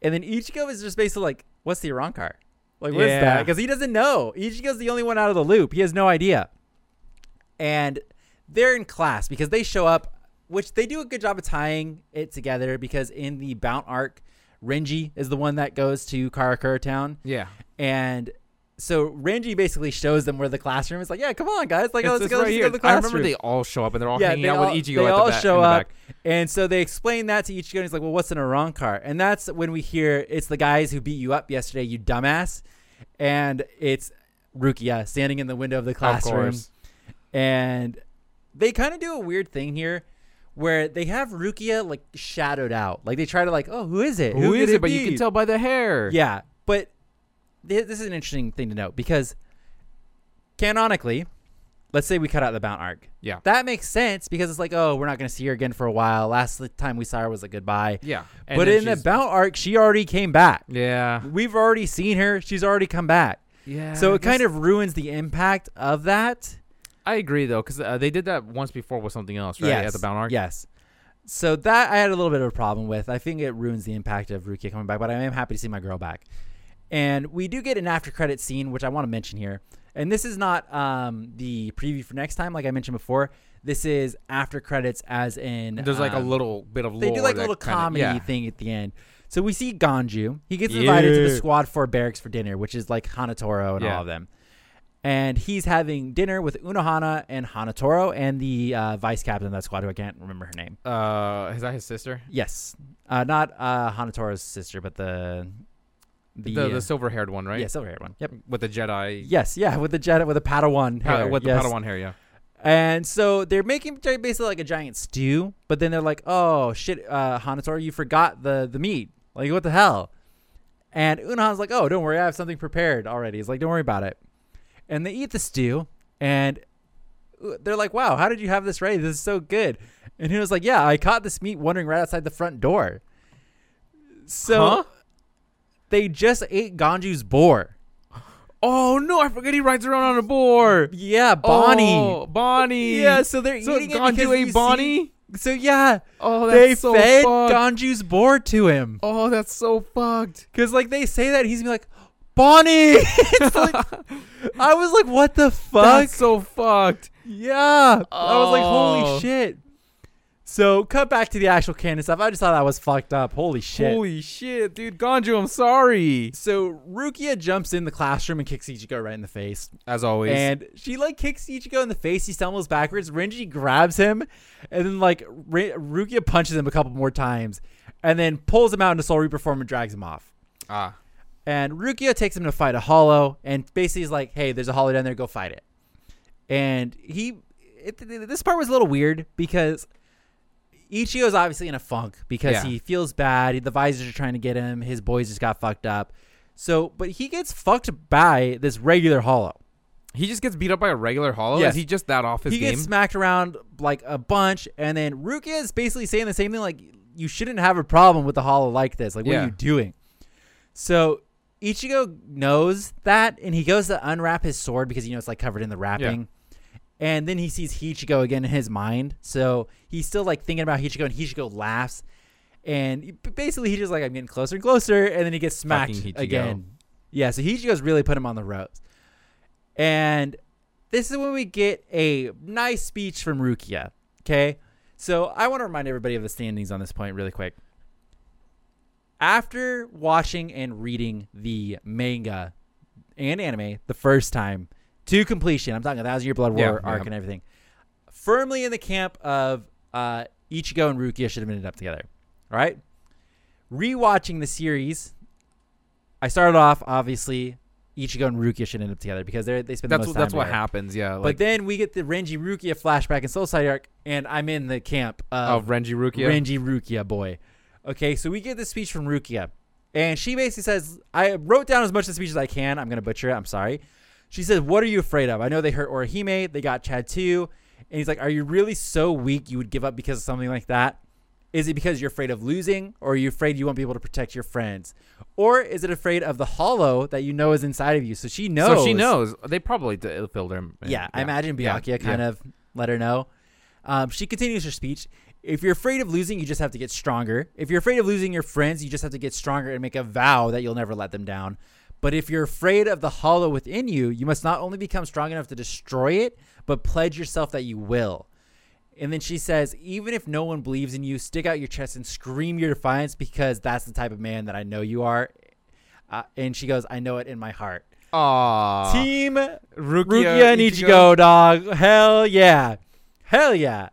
and then Ichigo is just basically like, what's the Arrancar? Like, what's Yeah. that? Because he doesn't know. Ichigo's the only one out of the loop. He has no idea. And they're in class because they show up, which they do a good job of tying it together because in the Bount arc, Renji is the one that goes to Karakura Town. Yeah. And so Renji basically shows them where the classroom is. Like, yeah, come on, guys. Like, It's- let's go, right let's go to the classroom. I remember they all show up and they're all yeah, hanging they out all, with Ichigo they at all the back. show up. And so they explain that to Ichigo. And he's like, well, what's in a wrong car? And that's when we hear it's the guys who beat you up yesterday, you dumbass. And it's Rukia standing in the window of the classroom. course. And they kind of do a weird thing here where they have Rukia like shadowed out. Like they try to like, oh, who is it? Who could is it? But you can tell by the hair. Yeah, this is an interesting thing to note because canonically, let's say we cut out the Bount arc. Yeah. That makes sense because it's like, oh, we're not going to see her again for a while. Last time we saw her was a goodbye. Yeah. And but in the Bount arc, she already came back. Yeah. We've already seen her. She's already come back. Yeah. so it kind of ruins the impact of that. I agree though, because uh, they did that once before with something else, right? Yes. At the Bount Arc. Yes. So that I had a little bit of a problem with. I think it ruins the impact of Rukia coming back, but I am happy to see my girl back. And we do get an after credit scene, which I want to mention here. And this is not um, the preview for next time, like I mentioned before. This is after credits, as in There's like a um, little bit of They do like a little kinda- comedy yeah. thing at the end. So we see Ganju. He gets invited to the Squad Four barracks for dinner, which is like Hanataro and Yeah. all of them. And he's having dinner with Unohana and Hanataro and the uh, vice captain of that squad, who I can't remember her name. Uh, is that his sister? Yes, uh, not uh, Hanataro's sister, but the The the, the, uh, silver haired one, right? yeah silver haired one. Yep. With the Jedi. Yes, yeah, with the Jedi with the Padawan Pa- hair. with the yes. Padawan hair, yeah. And so they're making basically like a giant stew, but then they're like, "Oh shit, uh, you forgot the the meat. Like what the hell?" And Unohana's like, "Oh, don't worry, I have something prepared already." He's like, "Don't worry about it." And they eat the stew, and they're like, "Wow, how did you have this ready? This is so good." And he was like, "Yeah, I caught this meat wandering right outside the front door." So Huh? They just ate Ganju's boar. Oh no! I forget he rides around on a boar. Yeah, Bonnie. Oh, Bonnie. Yeah, so they're So eating it Ganju because you ate see- Bonnie. So yeah, Oh, they that's so fed fucked. Ganju's boar to him. oh, that's so fucked. Cause like they say that he's gonna be like, Bonnie. It's like- I was like, what the fuck? That's so fucked. yeah. I was like, Oh. holy shit. So cut back to the actual canon stuff. I just thought that was fucked up. Holy shit. Holy shit, dude. Ganju, I'm sorry. so Rukia jumps in the classroom and kicks Ichigo right in the face. As always. And she like kicks Ichigo in the face. He stumbles backwards. Renji grabs him, and then like Re- Rukia punches him a couple more times, and then pulls him out into Soul Reaper form and drags him off. ah. And Rukia takes him to fight a hollow, and basically is like, "Hey, there's a hollow down there. Go fight it." And he, it, this part was a little weird because Ichigo's obviously in a funk because Yeah. he feels bad. The visors are trying to get him. His boys just got fucked up. So, but he gets fucked by this regular hollow. He just gets beat up by a regular hollow. Yes. Is he just that off his he game? gets smacked around like a bunch, and then Rukia is basically saying the same thing. Like, you shouldn't have a problem with the hollow like this. Like, what Yeah. are you doing? So Ichigo knows that, and he goes to unwrap his sword because you know it's like covered in the wrapping. And then he sees Hichigo again in his mind. So he's still like thinking about Hichigo, and Hichigo laughs. And basically, he's just like, I'm getting closer and closer. And then he gets smacked again. Yeah, so Hichigo's really put him on the ropes. And this is when we get a nice speech from Rukia. Okay. So I want to remind everybody of the standings on this point really quick. After watching and reading the manga and anime the first time to completion, I'm talking a thousand year blood war Yeah, arc yeah. and everything, firmly in the camp of uh, Ichigo and Rukia should have ended up together. All right. Rewatching the series, I started off obviously Ichigo and Rukia should end up together because they they spend the that's most what, that's time what happens. Yeah. But then we get the Renji Rukia flashback in Soul Side arc, and I'm in the camp of of Renji Rukia. Renji Rukia boy. Okay, so we get this speech from Rukia, and she basically says, "I wrote down as much of the speech as I can. I'm gonna butcher it. I'm sorry." She says, "What are you afraid of? I know they hurt Orihime. They got Chad too." And he's like, "Are you really so weak you would give up because of something like that? Is it because you're afraid of losing, or are you afraid you won't be able to protect your friends, or is it afraid of the hollow that you know is inside of you?" So she knows. So she knows. They probably d- filled her. in. Yeah, I imagine Yeah, kind yeah. of let her know. Um, she continues her speech. If you're afraid of losing, you just have to get stronger. If you're afraid of losing your friends, you just have to get stronger and make a vow that you'll never let them down. But if you're afraid of the hollow within you, you must not only become strong enough to destroy it, but pledge yourself that you will. And then she says, even if no one believes in you, stick out your chest and scream your defiance because that's the type of man that I know you are. Uh, and she goes, I know it in my heart. Aw. Team Rukia, Rukia and Ichigo, dog. Hell yeah. Hell yeah.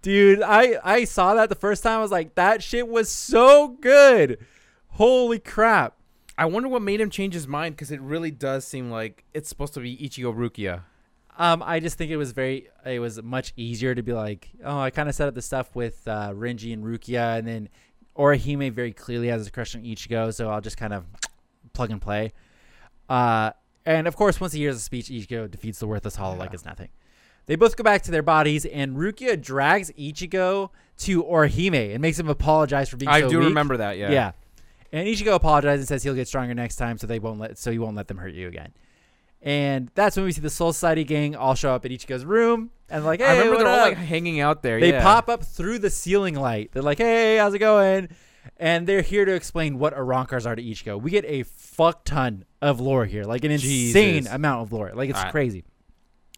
Dude, I, I saw that the first time. I was like, that shit was so good. Holy crap. I wonder what made him change his mind because it really does seem like it's supposed to be Ichigo Rukia. Um, I just think it was very, it was much easier to be like, oh, I kind of set up the stuff with uh, Renji and Rukia, and then Orihime very clearly has a crush on Ichigo, so I'll just kind of plug and play. Uh, and of course, once he hears the speech, Ichigo defeats the worthless hollow like it's nothing. They both go back to their bodies, and Rukia drags Ichigo to Orihime and makes him apologize for being I so do weak. remember that. Yeah. Yeah. And Ichigo apologizes and says he'll get stronger next time, so they won't let so he won't let them hurt you again. And that's when we see the Soul Society gang all show up at Ichigo's room and like, hey, I remember they're all like hanging out there. they yeah. pop up through the ceiling light. They're like, hey, how's it going? And they're here to explain what Arrancars are to Ichigo. We get a fuck ton of lore here, like an insane Jesus. amount of lore. Like it's Alright. crazy.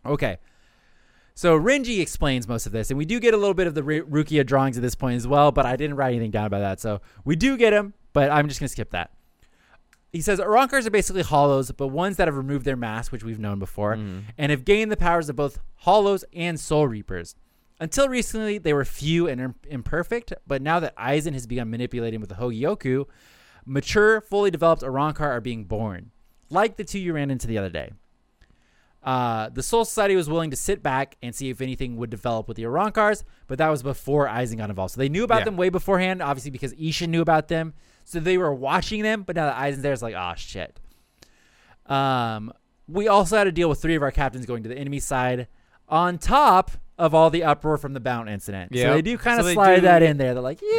Okay. So Renji explains most of this, and we do get a little bit of the Ru- Rukia drawings at this point as well, but I didn't write anything down about that. So we do get them, but I'm just going to skip that. He says Arrancars are basically hollows, but ones that have removed their mask, which we've known before, Mhm. and have gained the powers of both hollows and soul reapers. Until recently, they were few and imperfect, but now that Aizen has begun manipulating with the Hogyoku, mature, fully developed Arrancar are being born, like the two you ran into the other day. Uh, the Soul Society was willing to sit back and see if anything would develop with the Arrancars, but that was before Aizen got involved. So they knew about Yeah. them way beforehand, obviously because Isha knew about them. So they were watching them, but now that it's like, oh shit. Um, we also had to deal with three of our captains going to the enemy side, on top of all the uproar from the Bount incident. So they do kind of they slide do- that in there. They're like, yeah,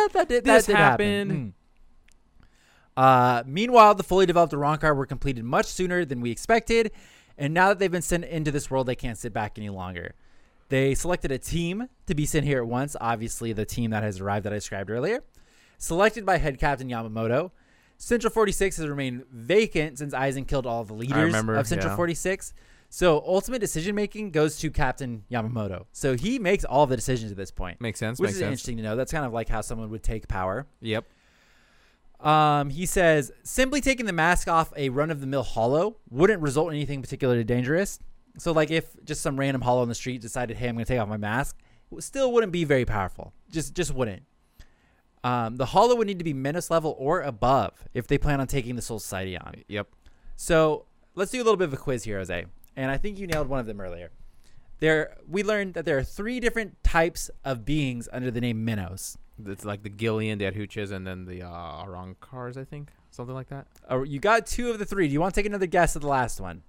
Yeah. that did that did happen. happened. Mm. Uh, meanwhile, the fully developed Arrancar were completed much sooner than we expected, and now that they've been sent into this world, they can't sit back any longer. They selected a team to be sent here at once. Obviously, the team that has arrived that I described earlier, selected by head captain Yamamoto. Central 46 has remained vacant since Aizen killed all the leaders remember, of Central yeah. 46. So ultimate decision making goes to Captain Yamamoto. So he makes all the decisions at this point, Makes sense. which makes is sense. interesting to know. That's kind of like how someone would take power. Yep. Um, he says simply taking the mask off a run of the mill hollow wouldn't result in anything particularly dangerous. So, like if just some random hollow in the street decided, "Hey, I'm going to take off my mask," it still wouldn't be very powerful. Just, just wouldn't. Um, the hollow would need to be Menos level or above if they plan on taking the Soul Society on. Yep. So let's do a little bit of a quiz here, Jose. And I think you nailed one of them earlier. There, we learned that there are three different types of beings under the name Menos. It's like the Gillian, the Adjuchas, and then the uh, Arrancars, I think. Something like that. Uh, you got two of the three. Do you want to take another guess at the last one?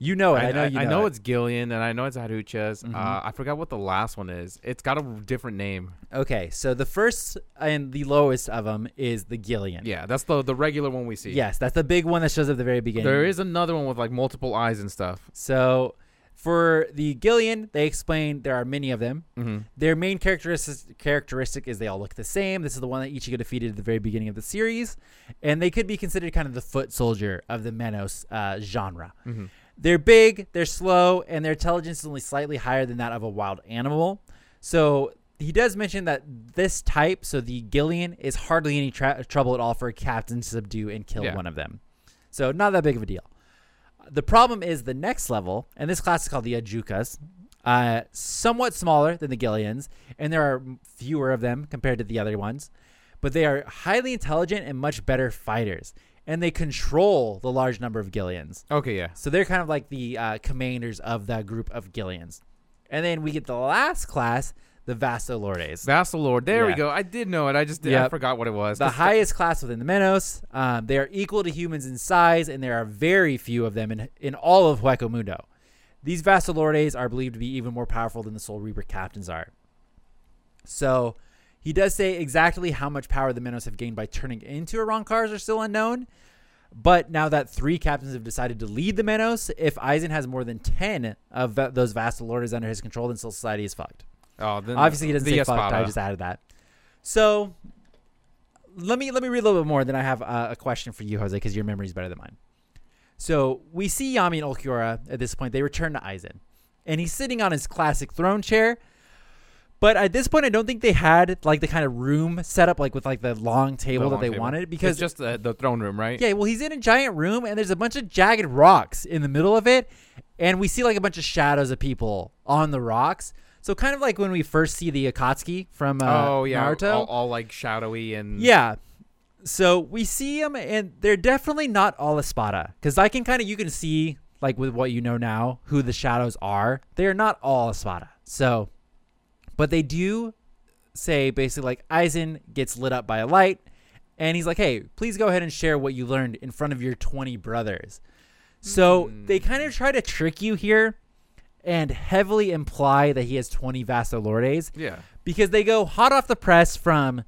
You know it. I, know you know, it. it's Gillian, and I know it's Adjuchas. Mhm. Uh, I forgot what the last one is. It's got a different name. Okay, so the first and the lowest of them is the Gillian. Yeah, that's the the regular one we see. Yes, that's the big one that shows up at the very beginning. There is another one with like multiple eyes and stuff. So for the Gillian, they explain there are many of them. Mm-hmm. Their main characteristic characteristic is they all look the same. This is the one that Ichigo defeated at the very beginning of the series, and they could be considered kind of the foot soldier of the Menos uh, genre. Mm-hmm. They're big, they're slow, and their intelligence is only slightly higher than that of a wild animal. So he does mention that this type, so the Gillian, is hardly any tra- trouble at all for a captain to subdue and kill Yeah. one of them. So not that big of a deal. The problem is the next level, and this class is called the Adjuchas, uh, somewhat smaller than the Gillians, and there are fewer of them compared to the other ones, but they are highly intelligent and much better fighters, and they control the large number of Gillians. Okay, yeah. So they're kind of like the uh, commanders of that group of Gillians. And then we get the last class, the Vastalordes. Vasto Lorde. There we go. I did know it. I just did, I forgot what it was. The highest class within the Menos. Um, they are equal to humans in size, and there are very few of them in, in all of Hueco Mundo. These Vasto Lordes are believed to be even more powerful than the Soul Reaper captains are. So he does say exactly how much power the Menos have gained by turning into Arrancars are still unknown. But now that three captains have decided to lead the Menos, if Aizen has more than 10 of those those Vasto Lordes under his control, then Soul Society is fucked. Oh, then Obviously, he doesn't say fucked. I just added that. So let me let me read a little bit more. Then I have uh, a question for you, Jose, because your memory is better than mine. So we see Yami and Ulquiorra at this point. They return to Aizen, and he's sitting on his classic throne chair. But at this point, I don't think they had like the kind of room set up, like with like the long table The that long they table. wanted, because it's just the, the throne room, right? yeah, well, he's in a giant room, and there's a bunch of jagged rocks in the middle of it, and we see like a bunch of shadows of people on the rocks. So kind of like when we first see the Akatsuki from uh, oh yeah, Naruto. All, all like shadowy and yeah. So we see them, and they're definitely not all Espada, because I can kind of you can see like with what you know now who the shadows are. They are not all Espada. So, but they do say basically like Aizen gets lit up by a light, and he's like, "Hey, please go ahead and share what you learned in front of your twenty brothers." So Hmm. they kind of try to trick you here, and heavily imply that he has twenty Vasto Lordes yeah. because they go hot off the press from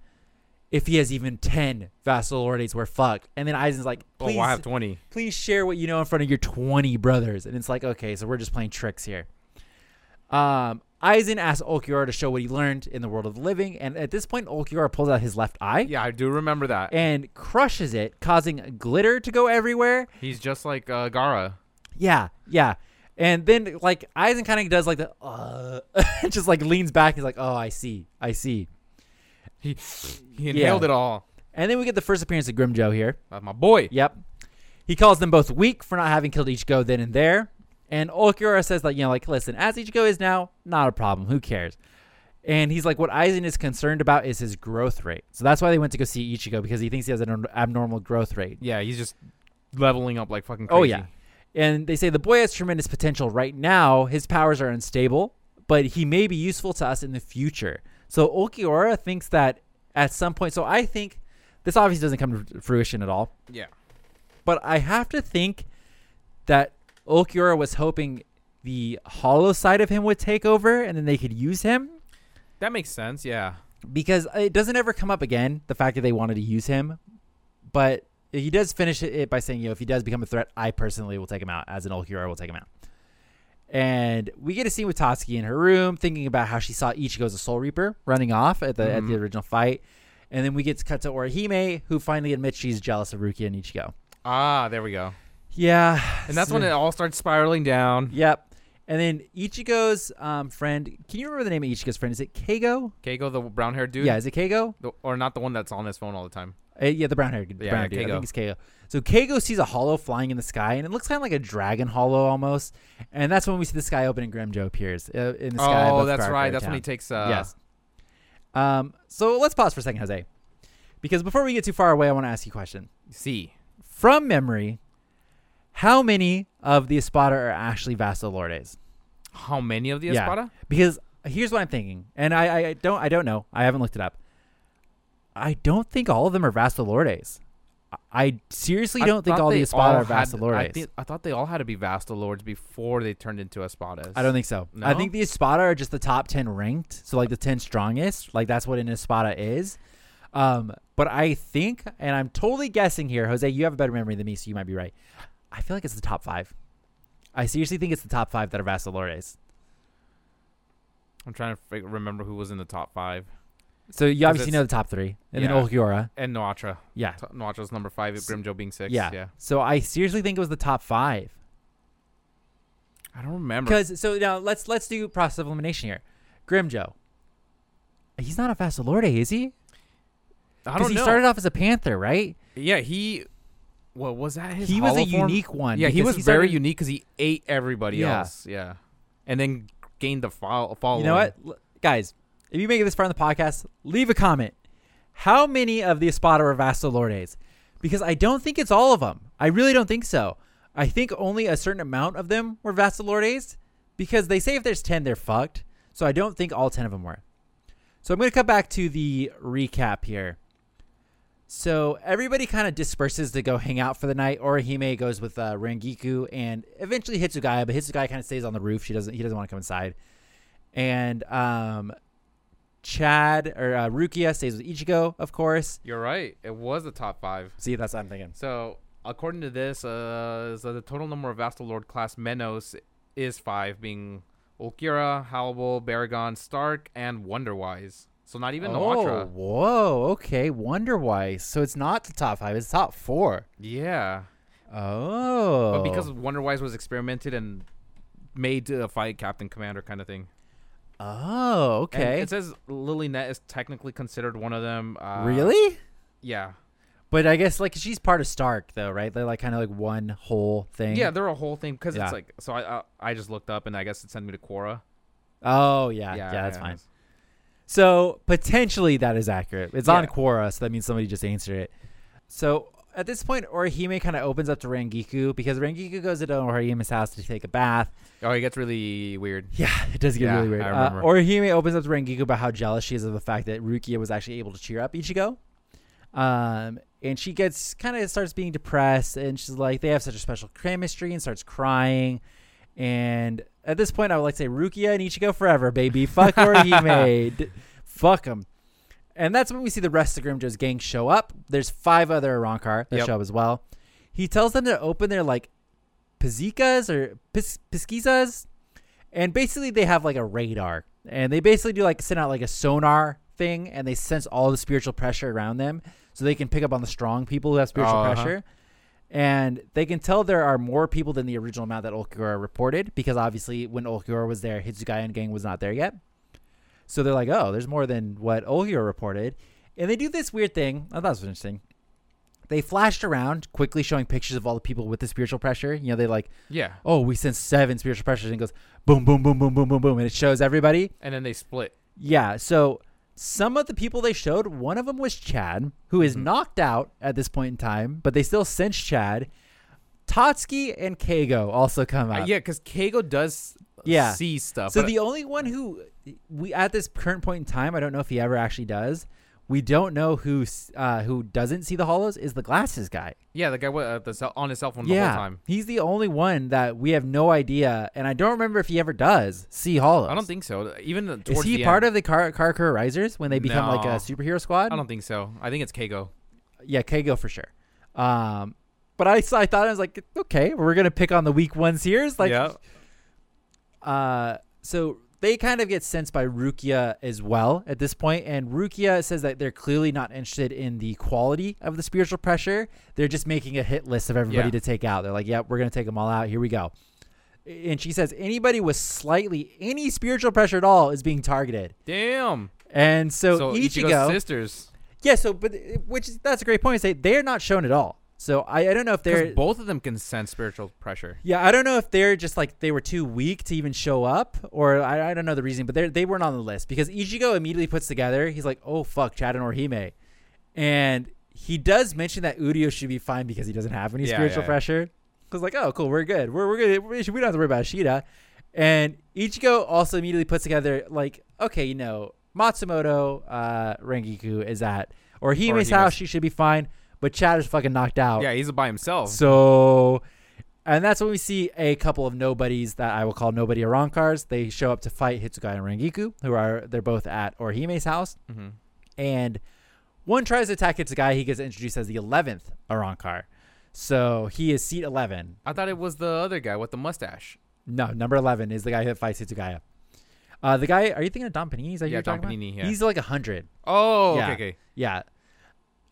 if he has even 10 Vasto Lordes, we're fucked. And then Aizen's like, please, oh, I have twenty. please share what you know in front of your 20 brothers. And it's like, okay, so we're just playing tricks here. Um, Aizen asks Ulquiorra to show what he learned in the world of the living. And at this point, Ulquiorra pulls out his left eye Yeah, I do remember that. and crushes it, causing glitter to go everywhere. He's just like uh, Gara. Yeah, yeah. And then like Aizen kind of does like the uh, just like leans back. He's like, "Oh, I see, I see." He he inhaled Yeah. it all. And then we get the first appearance of Grimmjow here. That's my boy. Yep. He calls them both weak for not having killed Ichigo then and there. And Ulquiorra says that, you know, like, listen, as Ichigo is now, not a problem. Who cares? And he's like, what Aizen is concerned about is his growth rate. So that's why they went to go see Ichigo because he thinks he has an abnormal growth rate. Yeah, he's just leveling up like fucking crazy. Oh, yeah. And they say the boy has tremendous potential right now. His powers are unstable, but he may be useful to us in the future. So Ulquiorra thinks that at some point, so I think this obviously doesn't come to fruition at all. Yeah. but I have to think that Ulquiorra was hoping the hollow side of him would take over and then they could use him That makes sense. Yeah. because it doesn't ever come up again the fact that they wanted to use him but he does finish it by saying you know if he does become a threat I personally will take him out as an Ulquiorra will take him out and we get a scene with Tatsuki in her room thinking about how she saw Ichigo as a Soul Reaper running off at the at the Mhm. original fight and then we get to cut to Orihime who finally admits she's jealous of Rukia and Ichigo Ah, there we go. Yeah And that's when it all starts spiraling down. Yep. And then Ichigo's um, friend, can you remember the name of Ichigo's friend? Is it Keigo? Keiko, the brown haired dude. Yeah, is it Keigo? The, or not the one that's on his phone all the time. Uh, yeah, the brown haired Yeah, brown dude. I Keigo. think it's Keigo. So Keigo sees a hollow flying in the sky, and it looks kind of like a dragon hollow almost. And that's when we see the sky open and Grimmjow appears uh, in the sky. oh, that's right. That's when he takes. Uh, yes. Um. So let's pause for a second, Jose, because before we get too far away, I want to ask you a question. See. From memory, how many of the Espada are actually Vasto Lordes? How many of the Yeah. Espada? Because here's what I'm thinking, and I, I don't I don't know. I haven't looked it up. I don't think all of them are Vasto Lordes. I- I seriously I don't think all the Espada all are had- Vasto Lordes. I, thi- I thought they all had to be Vasto Lords before they turned into Espadas. I don't think so. No? I think the Espada are just the top ten ranked, so like the ten strongest. Like that's what an Espada is. Um, but I think, and I'm totally guessing here, Jose. You have a better memory than me, so you might be right. I feel like it's the top five. I seriously think it's the top five that are Vasto Lordes. I'm trying to remember who was in the top five. So you obviously know the top three, and Yeah. then Ulquiorra. And Nnoitra. Yeah, T- Nnoitra's number five. Grimmjow being six. yeah. Yeah. So I seriously think it was the top five. I don't remember. Because so now let's let's do process of elimination here. Grimmjow. He's not a Vasto Lorde, is he? I don't he know. started off as a panther, right? yeah, he. What was that? His he was a unique one. Yeah, he because was very started- unique because he ate everybody Yeah. else. Yeah. And then gained the fo- following. You know what, L- guys? If you make it this far in the podcast, leave a comment. How many of the Espada are Vasto Lordes? Because I don't think it's all of them. I really don't think so. I think only a certain amount of them were Vasto Lordes. Because they say if there's ten, they're fucked. So I don't think all ten of them were. So I'm going to cut back to the recap here. So everybody kind of disperses to go hang out for the night. Orihime goes with uh, Rangiku and eventually Hitsugaya, but Hitsugaya kind of stays on the roof. She doesn't. He doesn't want to come inside. And um, Chad or uh, Rukia stays with Ichigo, of course. You're right. It was the top five. See, that's what I'm thinking. So according to this, uh, so the total number of Vasto Lorde class Menos is five, being Ulquiorra, Halibel, Baraggan, Stark, and Wonderweiss. So not even oh, Nnoitra. whoa, okay. Wonder why. So it's not the top five; it's top four. Yeah, Oh, but because Wonderweiss was experimented and made to fight Captain Commander kind of thing. oh, And okay, it says Lilynette is technically considered one of them. Uh, really? Yeah. But I guess like she's part of Starrk though, right? They're like kind of like one whole thing. Yeah, they're a whole thing because Yeah. it's like so. I, I I just looked up and I guess it sent me to Quora. Oh yeah, yeah, that's yeah. fine. So potentially that is accurate. It's on Yeah. Quora, so that means somebody just answered it. So at this point, Orihime kind of opens up to Rangiku because Rangiku goes to Orihime's house to take a bath. Oh, it gets really weird. Yeah, it does get Yeah, really weird. I Uh. Orihime opens up to Rangiku about how jealous she is of the fact that Rukia was actually able to cheer up Ichigo. Um, and she gets kind of starts being depressed, and she's like, they have such a special chemistry, and starts crying. And at this point, I would like to say Rukia and Ichigo forever, baby. Fuck Orihime. Fuck them. And that's when we see the rest of Grimmjow's gang show up. There's five other Arrancar that Yep. show up as well. He tells them to open their like Pizikas or pis- Piskizas. And basically they have like a radar. And they basically do like send out like a sonar thing and they sense all the spiritual pressure around them so they can pick up on the strong people who have spiritual Uh-huh. pressure. And they can tell there are more people than the original amount that Ulquiorra reported because obviously when Ulquiorra was there, Hitsugaya and gang was not there yet. So they're like, oh, there's more than what Ulquiorra reported. And they do this weird thing. Oh, I thought it was interesting. They flashed around, quickly showing pictures of all the people with the spiritual pressure. You know, they like, Yeah, oh, we sent seven spiritual pressures, and it goes boom, boom, boom, boom, boom, boom, boom, and it shows everybody. and then they split. Yeah. So some of the people they showed, one of them was Chad, who is Mhm. knocked out at this point in time, but they still sense Chad. Tatsuki and Keigo also come Uh, out. yeah, because Keigo does Yeah. see stuff. So the only one who we at this current point in time, I don't know if he ever actually does. We don't know who uh, who doesn't see the hollows is the glasses guy. yeah, the guy with uh, the cell, on his cell phone the whole time. he's the only one that we have no idea, and I don't remember if he ever does see hollows. I don't think so. Even Is he part end, of the Car Karakura Raizers when they become like a superhero squad? I don't think so. I think it's Keigo. yeah, Keigo for sure. Um, but I I thought I was like, okay, we're gonna pick on the weak ones here. It's like, yeah, uh, so they kind of get sensed by Rukia as well at this point, and Rukia says that they're clearly not interested in the quality of the spiritual pressure. They're just making a hit list of everybody Yeah. to take out. They're like, "Yep, we're gonna take them all out. Here we go." And she says anybody with slightly any spiritual pressure at all is being targeted. damn. And so, So, Ichigo, sisters. yeah. So, but which that's a great point. Say they're not shown at all. So I, I don't know if they're both of them can sense spiritual pressure. Yeah, I don't know if they're just like they were too weak to even show up, or I, I don't know the reason, but they they weren't on the list because Ichigo immediately puts together. He's like, "Oh fuck, Chad and Orihime," and he does mention that Uryu should be fine because he doesn't have any Yeah, spiritual yeah, yeah. pressure. Because like, oh cool, we're good, we're we're good, we don't have to worry about Ishida. And Ichigo also immediately puts together like, okay, you know, Matsumoto uh, Rangiku is at Orihime's Orihime's- house. She should be fine, but Chad is fucking knocked out. Yeah, he's by himself. So, and that's when we see a couple of nobodies that I will call nobody Arrancars. They show up to fight Hitsugaya and Rangiku, who are they're both at Orihime's house, hmm and one tries to attack Hitsugaya. He gets introduced as the eleventh Arrancar, so he is seat eleven. I thought it was the other guy with the mustache. No, number eleven is the guy that fights Hitsugaya. Uh, the guy, are you thinking of Don Panini? Is that Yeah, you're talking Don about? Panini, yeah. He's like a hundred. Oh, Yeah. okay, okay. Yeah.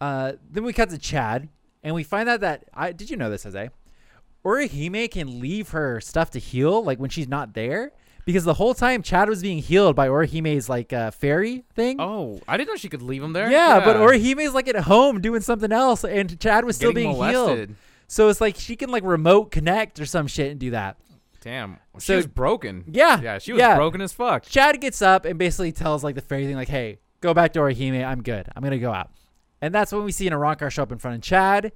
Uh, then we cut to Chad, and we find out that I did you know this, Jose? Orihime can leave her stuff to heal, like when she's not there, because the whole time Chad was being healed by Orihime's like uh, fairy thing. Oh, I didn't know she could leave him there. yeah, but Orihime's like at home doing something else, and Chad was still Getting being healed. So it's like she can like remote connect or some shit and do that. Damn, she So- was broken. Yeah, Yeah, she was yeah. broken as fuck. Chad gets up and basically tells like the fairy thing, like, "Hey, go back to Orihime. I'm good. I'm gonna go out." And that's when we see an Arrancar show up in front of Chad,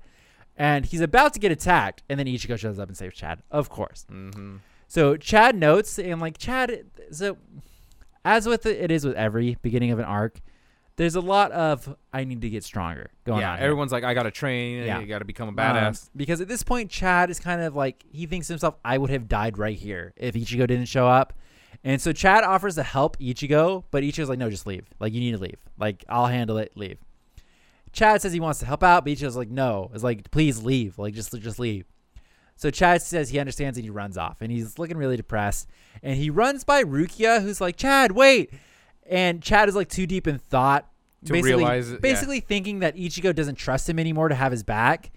and he's about to get attacked, and then Ichigo shows up and saves Chad, of course. hmm So Chad notes, and like Chad, so as with it, it is with every beginning of an arc, there's a lot of I need to get stronger going yeah, on. here. everyone's like, I gotta train. Yeah. You gotta become a Um, badass. because at this point, Chad is kind of like he thinks to himself, "I would have died right here if Ichigo didn't show up." And so Chad offers to help Ichigo, but Ichigo's like, "No, just leave. Like you need to leave. Like I'll handle it. Leave." Chad says he wants to help out, but Ichigo's like, "No." It's like, "Please leave. Like just just leave." So Chad says he understands and he runs off, and he's looking really depressed. And he runs by Rukia, who's like, "Chad, wait!" And Chad is like too deep in thought To basically, realize it, yeah. basically thinking that Ichigo doesn't trust him anymore to have his back,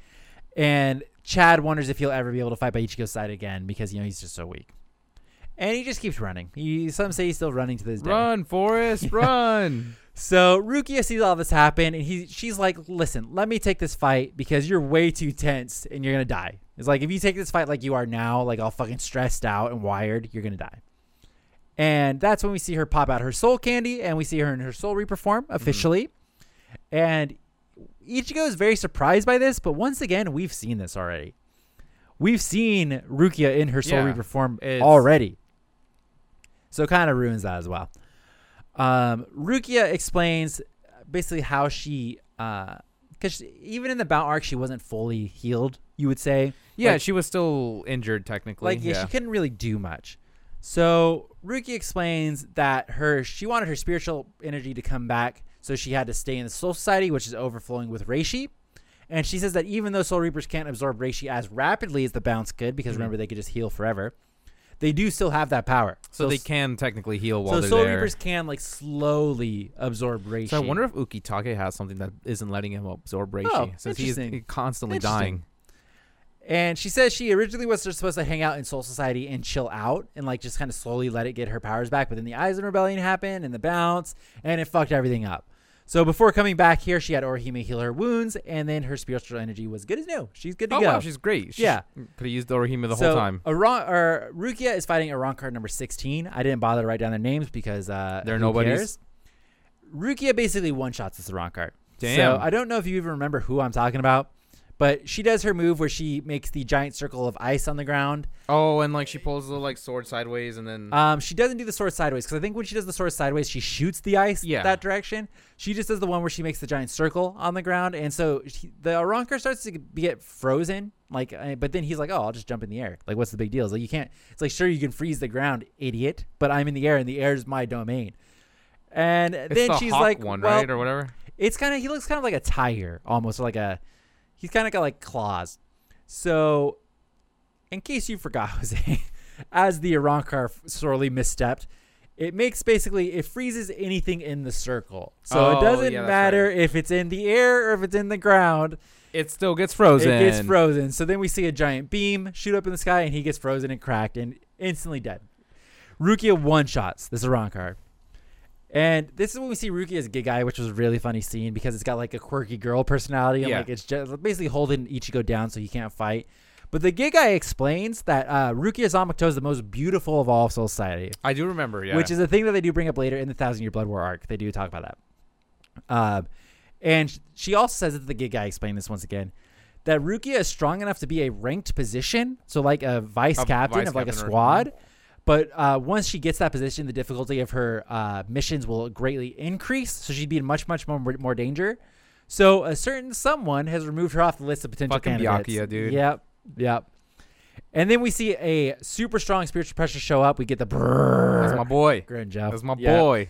and Chad wonders if he'll ever be able to fight by Ichigo's side again because you know he's just so weak, and he just keeps running. He some say he's still running to this day. Run, Forrest, run. So Rukia sees all this happen, and he she's like, "Listen, let me take this fight because you're way too tense and you're gonna die." It's like if you take this fight like you are now, like all fucking stressed out and wired, you're gonna die. And that's when we see her pop out her soul candy, and we see her in her soul reaper form mm-hmm. officially. And Ichigo is very surprised by this, but once again, we've seen this already. We've seen Rukia in her soul Yeah, reaper form already. So it kind of ruins that as well. Um, Rukia explains basically how she, because even in the Bount arc, she wasn't fully healed. You would say, Yeah, Like- she was still injured technically. like yeah, yeah. she couldn't really do much. So Rukia explains that her she wanted her spiritual energy to come back, so she had to stay in the Soul Society, which is overflowing with Reishi. And she says that even though Soul Reapers can't absorb Reishi as rapidly as the Bounts could, because Mhm. remember they could just heal forever, they do still have that power. so they can technically heal while So they're Soul there. Reapers can like slowly absorb Reishi. So I wonder if Ukitake has something that isn't letting him absorb Reishi, Oh, since he's constantly dying. And she says she originally was just supposed to hang out in Soul Society and chill out and like just kind of slowly let it get her powers back. But then the Aizen Rebellion happened and the Bounts and it fucked everything up. So before coming back here, she had Orihime heal her wounds and then her spiritual energy was good as new. She's good to go. Oh go. wow, she's great. She Yeah. could have used Orihime the so whole time. Aran- or Rukia is fighting Arrancar number 16. I didn't bother to write down their names because uh, They're nobodies. Rukia basically one shots this Arrancar. So Damn. I don't know if you even remember who I'm talking about, but she does her move where she makes the giant circle of ice on the ground. Oh, and like she pulls the like sword sideways, and then Um, she doesn't do the sword sideways because I think when she does the sword sideways, she shoots the ice Yeah. that direction. She just does the one where she makes the giant circle on the ground, and so she, the Arrancar starts to get frozen. Like, uh, but then he's like, "Oh, I'll just jump in the air. Like, what's the big deal?" It's like you can't. It's like sure you can freeze the ground, idiot, but I'm in the air, and the air is my domain. And it's then the she's like, one, well, right, or whatever. it's kind of he looks kind of like a tiger almost like a he's kind of got like claws. So in case you forgot jose as the Arrancar sorely misstepped it makes basically it freezes anything in the circle. So Oh, it doesn't yeah, matter if it's in the air or if it's in the ground. It still gets frozen. it gets frozen. So then we see a giant beam shoot up in the sky and he gets frozen and cracked and instantly dead. Rukia one shots this Arrancar and this is when we see Rukia's a Gigai, which was a really funny scene because it's got like a quirky girl personality and Yeah. like it's just basically holding Ichigo down so he can't fight. But the Gigai explains that uh, Rukia Zanpakuto is the most beautiful of all of Soul Society, I do remember, yeah. which is a thing that they do bring up later in the Thousand Year Blood War arc. They do talk about that. Uh, and she also says that the Gigai explained this once again that Rukia is strong enough to be a ranked position, so like a vice A captain vice of like a captain or- squad. But uh, once she gets that position, the difficulty of her uh, missions will greatly increase. So she'd be in much, much more more danger. So a certain someone has removed her off the list of potential Fucking candidates. Byakuya, dude. Yep, yep. And then we see a super strong spiritual pressure show up. We get the brrrr. That's my boy. Grimmjow. That's my Yep. boy.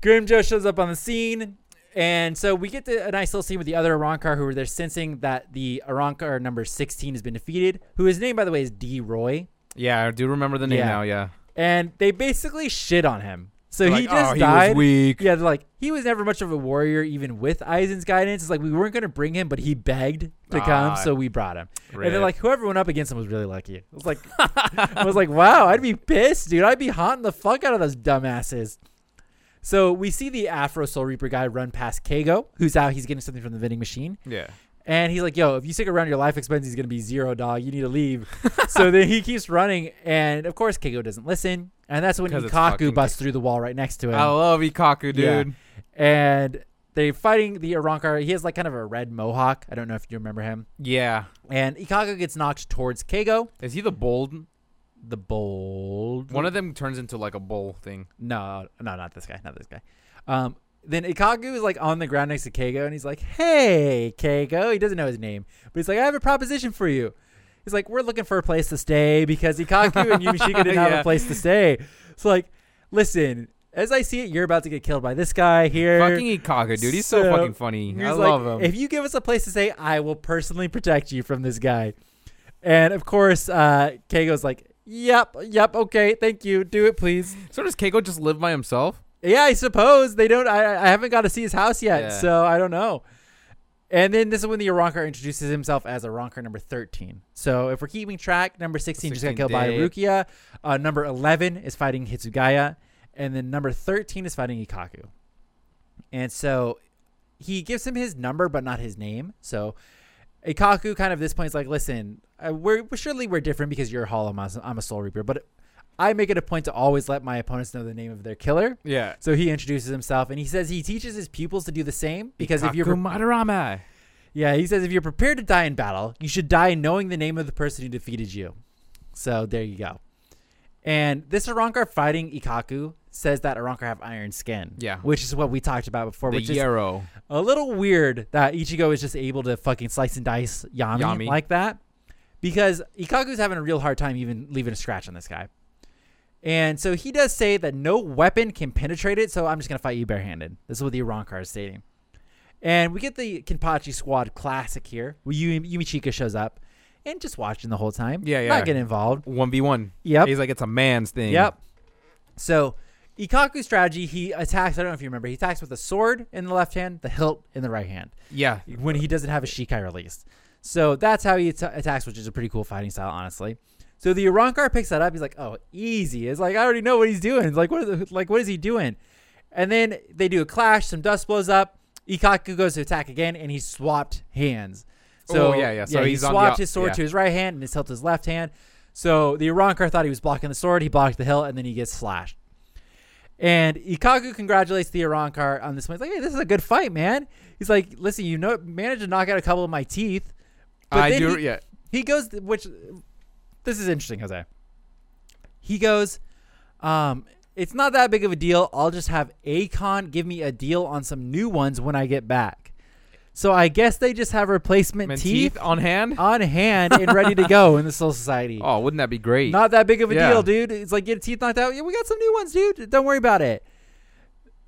Grimmjow shows up on the scene. And so we get to a nice little scene with the other Arrancar who are there sensing that the Arrancar number 16 has been defeated, who his name, by the way, is Di Roy. Yeah, I do remember the name Yeah. now. Yeah. And they basically shit on him. So They're he like, just oh, died. He was weak. Yeah, they're like, he was never much of a warrior, even with Aizen's guidance. It's like, we weren't going to bring him, but he begged to come, Ah, so we brought him. And they're like, whoever went up against him was really lucky. I was like, I was like, wow, I'd be pissed, dude. I'd be haunting the fuck out of those dumbasses. So we see the Afro Soul Reaper guy run past Keigo, who's out. He's getting something from the vending machine. yeah. And he's like, yo, if you stick around, your life expense is going to be zero, dog. You need to leave. so then he keeps running. And of course, Keigo doesn't listen. And that's when Ikkaku busts through the wall right next to him. I love Ikkaku, Yeah. dude. And they're fighting the Arrancar. He has like kind of a red mohawk. I don't know if you remember him. Yeah. And Ikkaku gets knocked towards Keigo. Is he the bold? the bold. One of them turns into like a bowl thing. No, no, not this guy. Not this guy. Um, then Ikkaku is like on the ground next to Keigo, and he's like, "Hey, Keigo." He doesn't know his name, but he's like, "I have a proposition for you." He's like, "We're looking for a place to stay because Ikkaku and Yumichika didn't have a place to stay." So like, listen, as I see it, you're about to get killed by this guy here. Fucking Ikkaku, dude. He's so, So, fucking funny. I like, love him. If you give us a place to stay, I will personally protect you from this guy. And of course, uh, Keigo's like, "Yep, yep, okay, thank you. Do it, please." so does Keigo just live by himself? Yeah, I suppose they don't. I, I haven't got to see his house yet, Yeah. so I don't know. And then this is when the Arrancar introduces himself as Arrancar number 13. So if we're keeping track, number 16, just got 16 killed by. Rukia. Uh, number 11 is fighting Hitsugaya. And then number 13 is fighting Ikkaku. And so he gives him his number, but not his name. So Ikkaku kind of at this point is like, listen, uh, we're, we're surely we're different because you're a Hollow, I'm a- I'm a Soul Reaper. But I make it a point to always let my opponents know the name of their killer. Yeah. So he introduces himself and he says he teaches his pupils to do the same because if you're Madarame. yeah, he says if you're prepared to die in battle, you should die knowing the name of the person who defeated you. So there you go. And this Arrancar fighting Ikkaku says that Arrancar have iron skin. Yeah. Which is what we talked about before, The which is a little weird that Ichigo is just able to fucking slice and dice Yammy, Yammy. like that. Because Ikkaku's having a real hard time even leaving a scratch on this guy. And so he does say that no weapon can penetrate it, so I'm just going to fight you barehanded. This is what the Arrancar is stating. And we get the Kenpachi squad classic here. where Yu- Yumichika shows up and just watching the whole time. Yeah, yeah. Not getting involved. 1v1. Yep. He's like, it's a man's thing. Yep. So Ikkaku's strategy, he attacks, I don't know if you remember, he attacks with a sword in the left hand, the hilt in the right hand Yeah. when he doesn't have a Shikai released. So that's how he at- attacks, which is a pretty cool fighting style, honestly. So the Arrancar picks that up. He's like, "Oh, easy." It's like I already know what he's doing. It's like, what? Are the, like, what is he doing? And then they do a clash. Some dust blows up. Ikkaku goes to attack again, and he swapped hands. So Oh, yeah, yeah. So he he's on the swapped his sword yeah. to his right hand and his hilt to his left hand. So the Arrancar thought he was blocking the sword. He blocked the hilt, and then he gets slashed. And Ikkaku congratulates the Arrancar on this one. He's like, hey, this is a good fight, man. He's like, listen, you know, managed to knock out a couple of my teeth. But I do. he- yeah. He goes, which, this is interesting, Jose. He goes, um, it's not that big of a deal. I'll just have Akon give me a deal on some new ones when I get back. So I guess they just have replacement teeth, teeth on hand. on hand and ready to go in the Soul Society. Oh, wouldn't that be great? Not that big of a Yeah. deal, dude. It's like get teeth knocked out. Yeah, we got some new ones, dude. Don't worry about it.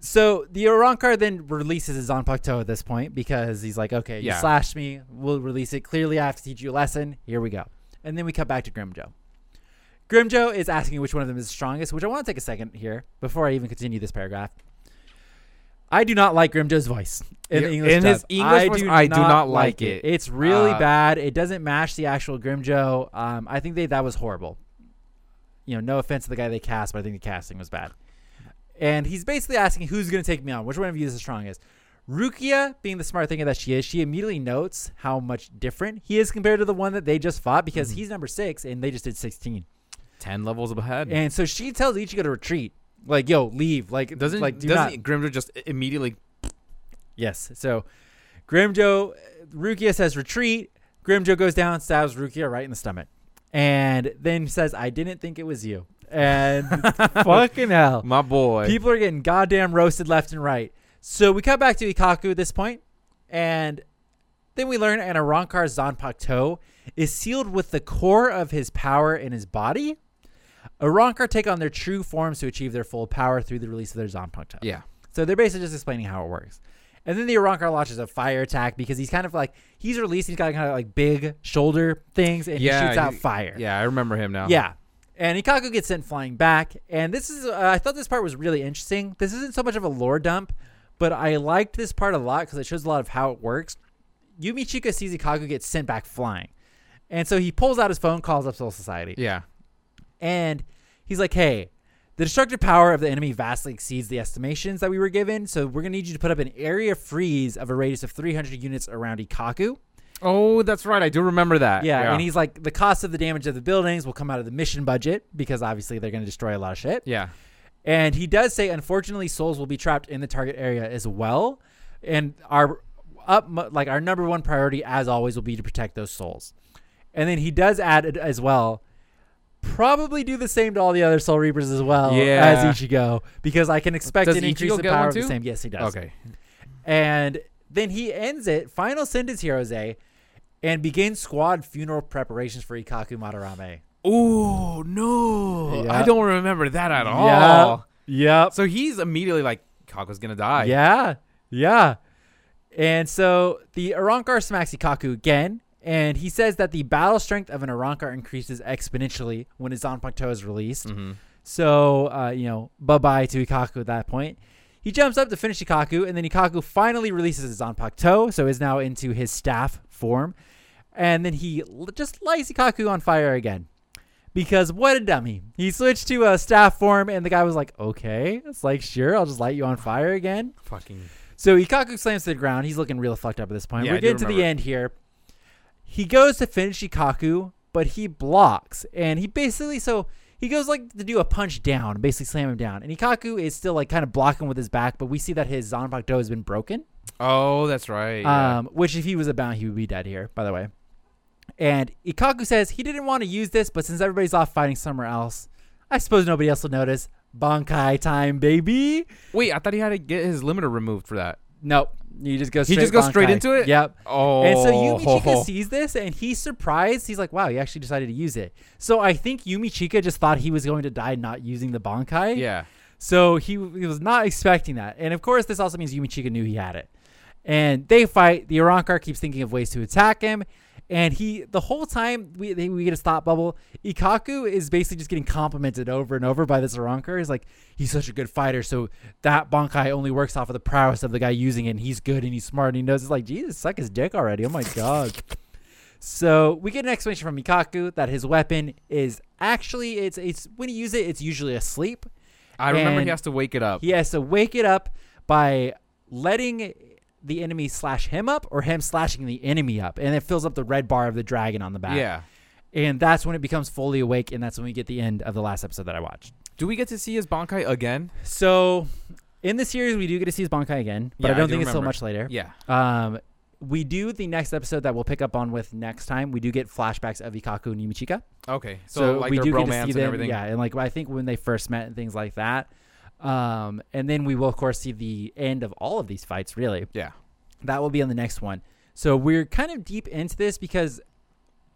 So the Arrancar then releases his Zanpakuto at this point because he's like, okay, you slashed me. We'll release it. Clearly, I have to teach you a lesson. Here we go. And then we cut back to Grimmjow. Grimmjow is asking which one of them is the strongest, which I want to take a second here before I even continue this paragraph. I do not like Grimmjow's voice in the English in his. English I voice, do I do not not like it. it. It's really Uh, bad. It doesn't match the actual Grimmjow. Um, I think they that was horrible. You know, no offense to the guy they cast, but I think the casting was bad. And he's basically asking who's going to take me on. Which one of you is the strongest? Rukia, being the smart thinker that she is, she immediately notes how much different he is compared to the one that they just fought because Mhm. he's number six and they just did 16. Ten levels ahead. And so she tells Ichigo to retreat. Like, yo, leave. Like, doesn't like do doesn't not. Grimmjow just immediately? Yes. So Grimmjow, Rukia says retreat. Grimmjow goes down, stabs Rukia right in the stomach, and then says, "I didn't think it was you." And fucking hell, My boy. people are getting goddamn roasted left and right. So we cut back to Ikkaku at this point, and then we learn an Arrancar Zanpakuto is sealed with the core of his power in his body. Arrancar take on their true forms to achieve their full power through the release of their Zanpakuto. yeah. So they're basically just explaining how it works. And then the Arrancar launches a fire attack because he's kind of like he's released. He's got kind of like big shoulder things, and Yeah, he shoots out he- fire. Yeah, I remember him now. yeah. And Ikkaku gets sent flying back. And this is uh, I thought this part was really interesting. This isn't so much of a lore dump, but I liked this part a lot because it shows a lot of how it works. Yumichika sees Ikkaku get sent back flying, and so he pulls out his phone, calls up Soul Society. Yeah. And he's like, hey, the destructive power of the enemy vastly exceeds the estimations that we were given. So we're going to need you to put up an area freeze of a radius of 300 units around Ikkaku. Oh, that's right. I do remember that. Yeah, And he's like, the cost of the damage of the buildings will come out of the mission budget because obviously they're going to destroy a lot of shit. yeah. And he does say, unfortunately, souls will be trapped in the target area as well. And our up, like our number one priority, as always, will be to protect those souls. And then he does add as well. probably do the same to all the other Soul Reapers as well Yeah. as Ichigo because I can expect Does an increase in power of the same. Yes, he does. Okay. And then he ends it, final sentence Hirose, and begins squad funeral preparations for Ikkaku Madarame. Oh no! Yeah. I don't remember that at all. Yeah. Yep. So he's immediately like, Kaku's gonna die. Yeah, yeah. And so the Arrancar smacks Ikkaku again, and he says that the battle strength of an Arrancar increases exponentially when his Zanpakuto is released. Mm-hmm. So, uh, you know, bye bye to Ikkaku at that point. He jumps up to finish Ikkaku, and then Ikkaku finally releases his Zanpakuto, so is now into his staff form. And then he just lights Ikkaku on fire again. Because what a dummy. He switched to a staff form, and the guy was like, okay. It's like, sure, I'll just light you on fire again. Fucking. So Ikkaku slams to the ground. He's looking real fucked up at this point. Yeah, We're I do getting to the remember. end here. He goes to finish Ikkaku, but he blocks. And he basically, so he goes like to do a punch down, basically slam him down. And Ikkaku is still like kind of blocking with his back, but we see that his Zanpakuto has been broken. Oh, that's right. yeah. Um, which if he was a Bount, he would be dead here, by the way. And Ikkaku says he didn't want to use this, but since everybody's off fighting somewhere else, I suppose nobody else will notice. Bankai time, baby. Wait, I thought he had to get his limiter removed for that. Nope. You just go He just goes straight into it? Yep. Oh. And so Yumichika oh. sees this and he's surprised. He's like, wow, he actually decided to use it. So I think Yumichika just thought he was going to die not using the Bankai. Yeah. So he, he was not expecting that. And of course, this also means Yumichika knew he had it. And they fight. The Arrancar keeps thinking of ways to attack him. And he, the whole time we, we get a stop bubble, Ikkaku is basically just getting complimented over and over by this Arrancar. He's like, he's such a good fighter. So that Bankai only works off of the prowess of the guy using it. And he's good and he's smart and he knows. It's like, Jesus, suck his dick already. Oh my God. So we get an explanation from Ikkaku that his weapon is actually, it's, it's when you use it, it's usually asleep. I remember And he has to wake it up. He has to wake it up by letting the enemy slash him up or him slashing the enemy up. And it fills up the red bar of the dragon on the back. Yeah. And that's when it becomes fully awake. And that's when we get the end of the last episode that I watched. Do we get to see his Bankai again? So in the series, we do get to see his Bankai again, but Yeah, I I don't do think it's so much later. Yeah. Um, we do the next episode that we'll pick up on with next time. We do get flashbacks of Ikkaku and Yumichika. Okay. So, like we their do get to see and them, everything. Yeah, and like I think when they first met and things like that. Um, and then we will of course see the end of all of these fights. Really, Yeah. that will be on the next one. So we're kind of deep into this because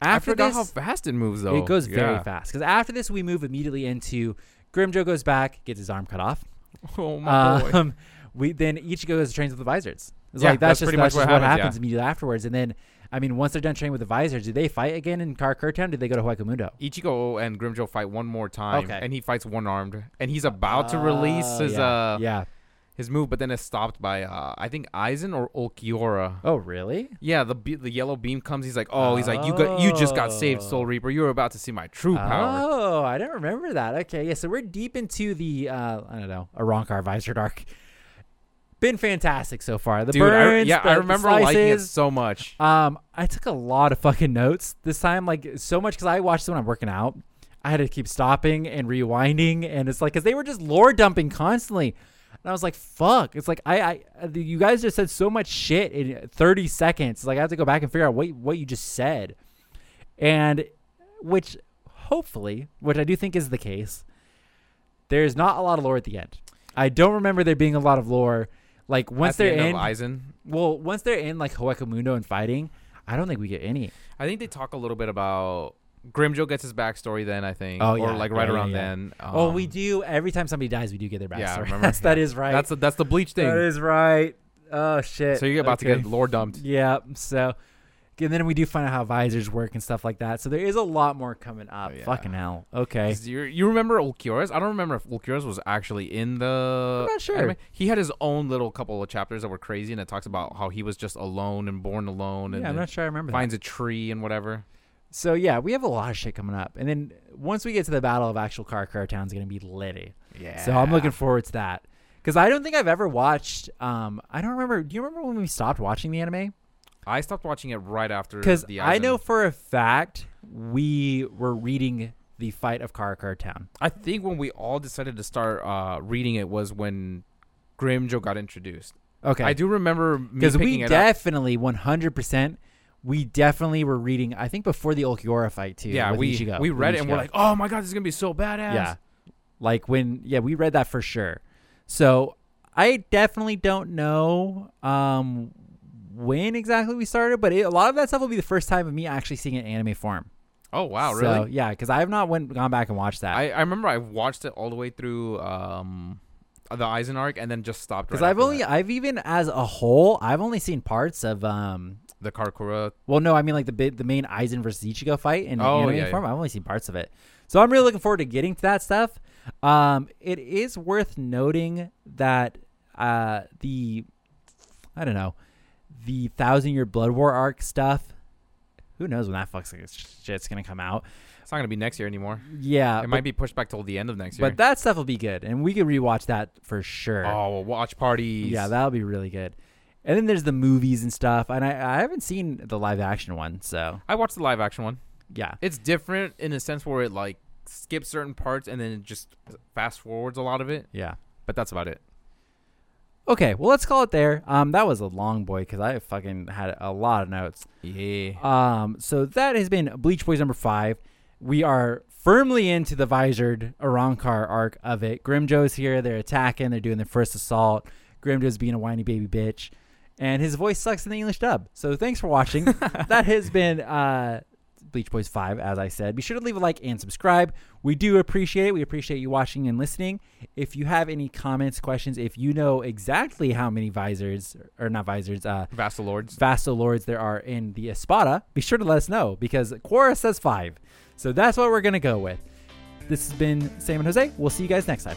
after I forgot this, how fast it moves though. it goes very fast. Because after this, we move immediately into Grimmjow goes back, gets his arm cut off. Oh my boy. Um, we then Ichigo goes trains with the visors. It's Yeah, like that's, that's just pretty that's much what what happens, happens yeah. immediately afterwards. And then, I mean, once they're done training with the visors, do they fight again in Karakura Do they go to Hueco Mundo? Ichigo and Grimmjow fight one more time, Okay. and he fights one armed, and he's about to release his yeah. uh yeah. his move, but then it's stopped by uh I think Aizen or Ulquiorra. Oh, really? Yeah, the be- the yellow beam comes. He's like, oh, he's like, you got you just got saved, Soul Oh. Reaper. You're about to see my true power. Oh, I don't remember that. Okay, yeah. So we're deep into the uh, I don't know Arrancar visor arc. Been fantastic so far. The Dude, I, burns, yeah, the- I remember liking it so much. Um, I took a lot of fucking notes this time, like so much because I watched it when I'm working out. I had to keep stopping and rewinding, and it's like because they were just lore dumping constantly, and I was like, "Fuck!" It's like I, I, you guys just said so much shit in 30 seconds. It's like I have to go back and figure out what what you just said, and which hopefully, which I do think is the case, there's not a lot of lore at the end. I don't remember there being a lot of lore. Like once the they're in, Aizen, well, once they're in like Mundo and fighting, I don't think we get any. I think they talk a little bit about Grimmjow gets his backstory. Then I think, Oh, yeah. or yeah, like right yeah, yeah, around yeah. then. oh, we Um, do every time somebody dies, we do get their Yeah, backstory. remember. That's, that Yeah. is right. That's the, that's the bleach thing. that is right. Oh shit. so you're about Okay. to get lore dumped. Yeah. So, and then we do find out how visors work and stuff like that. So there is a lot more coming up. Oh, yeah. Fucking hell. Okay. You you remember Ulquiorra's? I don't remember if Ulquiorra's was actually in the. I'm not sure. anime. He had his own little couple of chapters that were crazy, and it talks about how he was just alone and born alone, and Yeah, I'm not sure I remember that. finds a tree and whatever. So yeah, we have a lot of shit coming up, and then once we get to the battle of actual Karakura Town, is gonna be litty. Yeah. So I'm looking forward to that. Because I don't think I've ever watched. Um, I don't remember. Do you remember when we stopped watching the anime? I stopped watching it right after. Because the I know for a fact we were reading the fight of Karakura Town. I think when we all decided to start uh, reading it was when Grimjo got introduced. Okay. I do remember Because we it definitely 100% we definitely were reading. I think before the Ulquiorra fight too. yeah, we Ichigo- we read it and we're like, oh my god, this is gonna be so badass. yeah, like when yeah we read that for sure. So I definitely don't know um when exactly we started, but it, a lot of that stuff will be the first time of me actually seeing it in anime form. Oh wow, So, really? yeah, because I have not went gone back and watched that. I, I remember I watched it all the way through um the Aizen arc and then just stopped. Because right I've only, that. I've even as a whole, I've only seen parts of, um, the Karakura. well, no, I mean like the big, the main Aizen versus Ichigo fight in Oh, anime yeah, form. I've only seen parts of it, so I'm really looking forward to getting to that stuff. Um, it is worth noting that uh, the, I don't know, the Thousand Year Blood War arc stuff. Who knows when that fuck's shit's gonna come out? It's not gonna be next year anymore. Yeah, it but, might be pushed back till the end of next year. but that stuff will be good, and we can rewatch that for sure. oh, watch parties. Yeah, that'll be really good. And then there's the movies and stuff, and I, I haven't seen the live action one, so I watched the live action one. yeah. It's different in a sense where it like skips certain parts and then it just fast forwards a lot of it. Yeah. But that's about it. Okay, well let's call it there. Um, that was a long boy because I fucking had a lot of notes. Yeah. Um, so that has been Bleach Boys number five. We are firmly into the visored Arrancar arc of it. Grimmjow's here. They're attacking. They're doing their first assault. Grimmjow's being a whiny baby bitch, and his voice sucks in the English dub. So thanks for watching. that has been uh, Bleach Boys five. As I said, be sure to leave a like and subscribe. We do appreciate it. We appreciate you watching and listening. If you have any comments, questions, if you know exactly how many visors or not visors, uh, Vasto Lords. Vasto Lords there are in the Espada, be sure to let us know because Quora says five. So that's what we're going to go with. This has been Sam and Jose. We'll see you guys next time.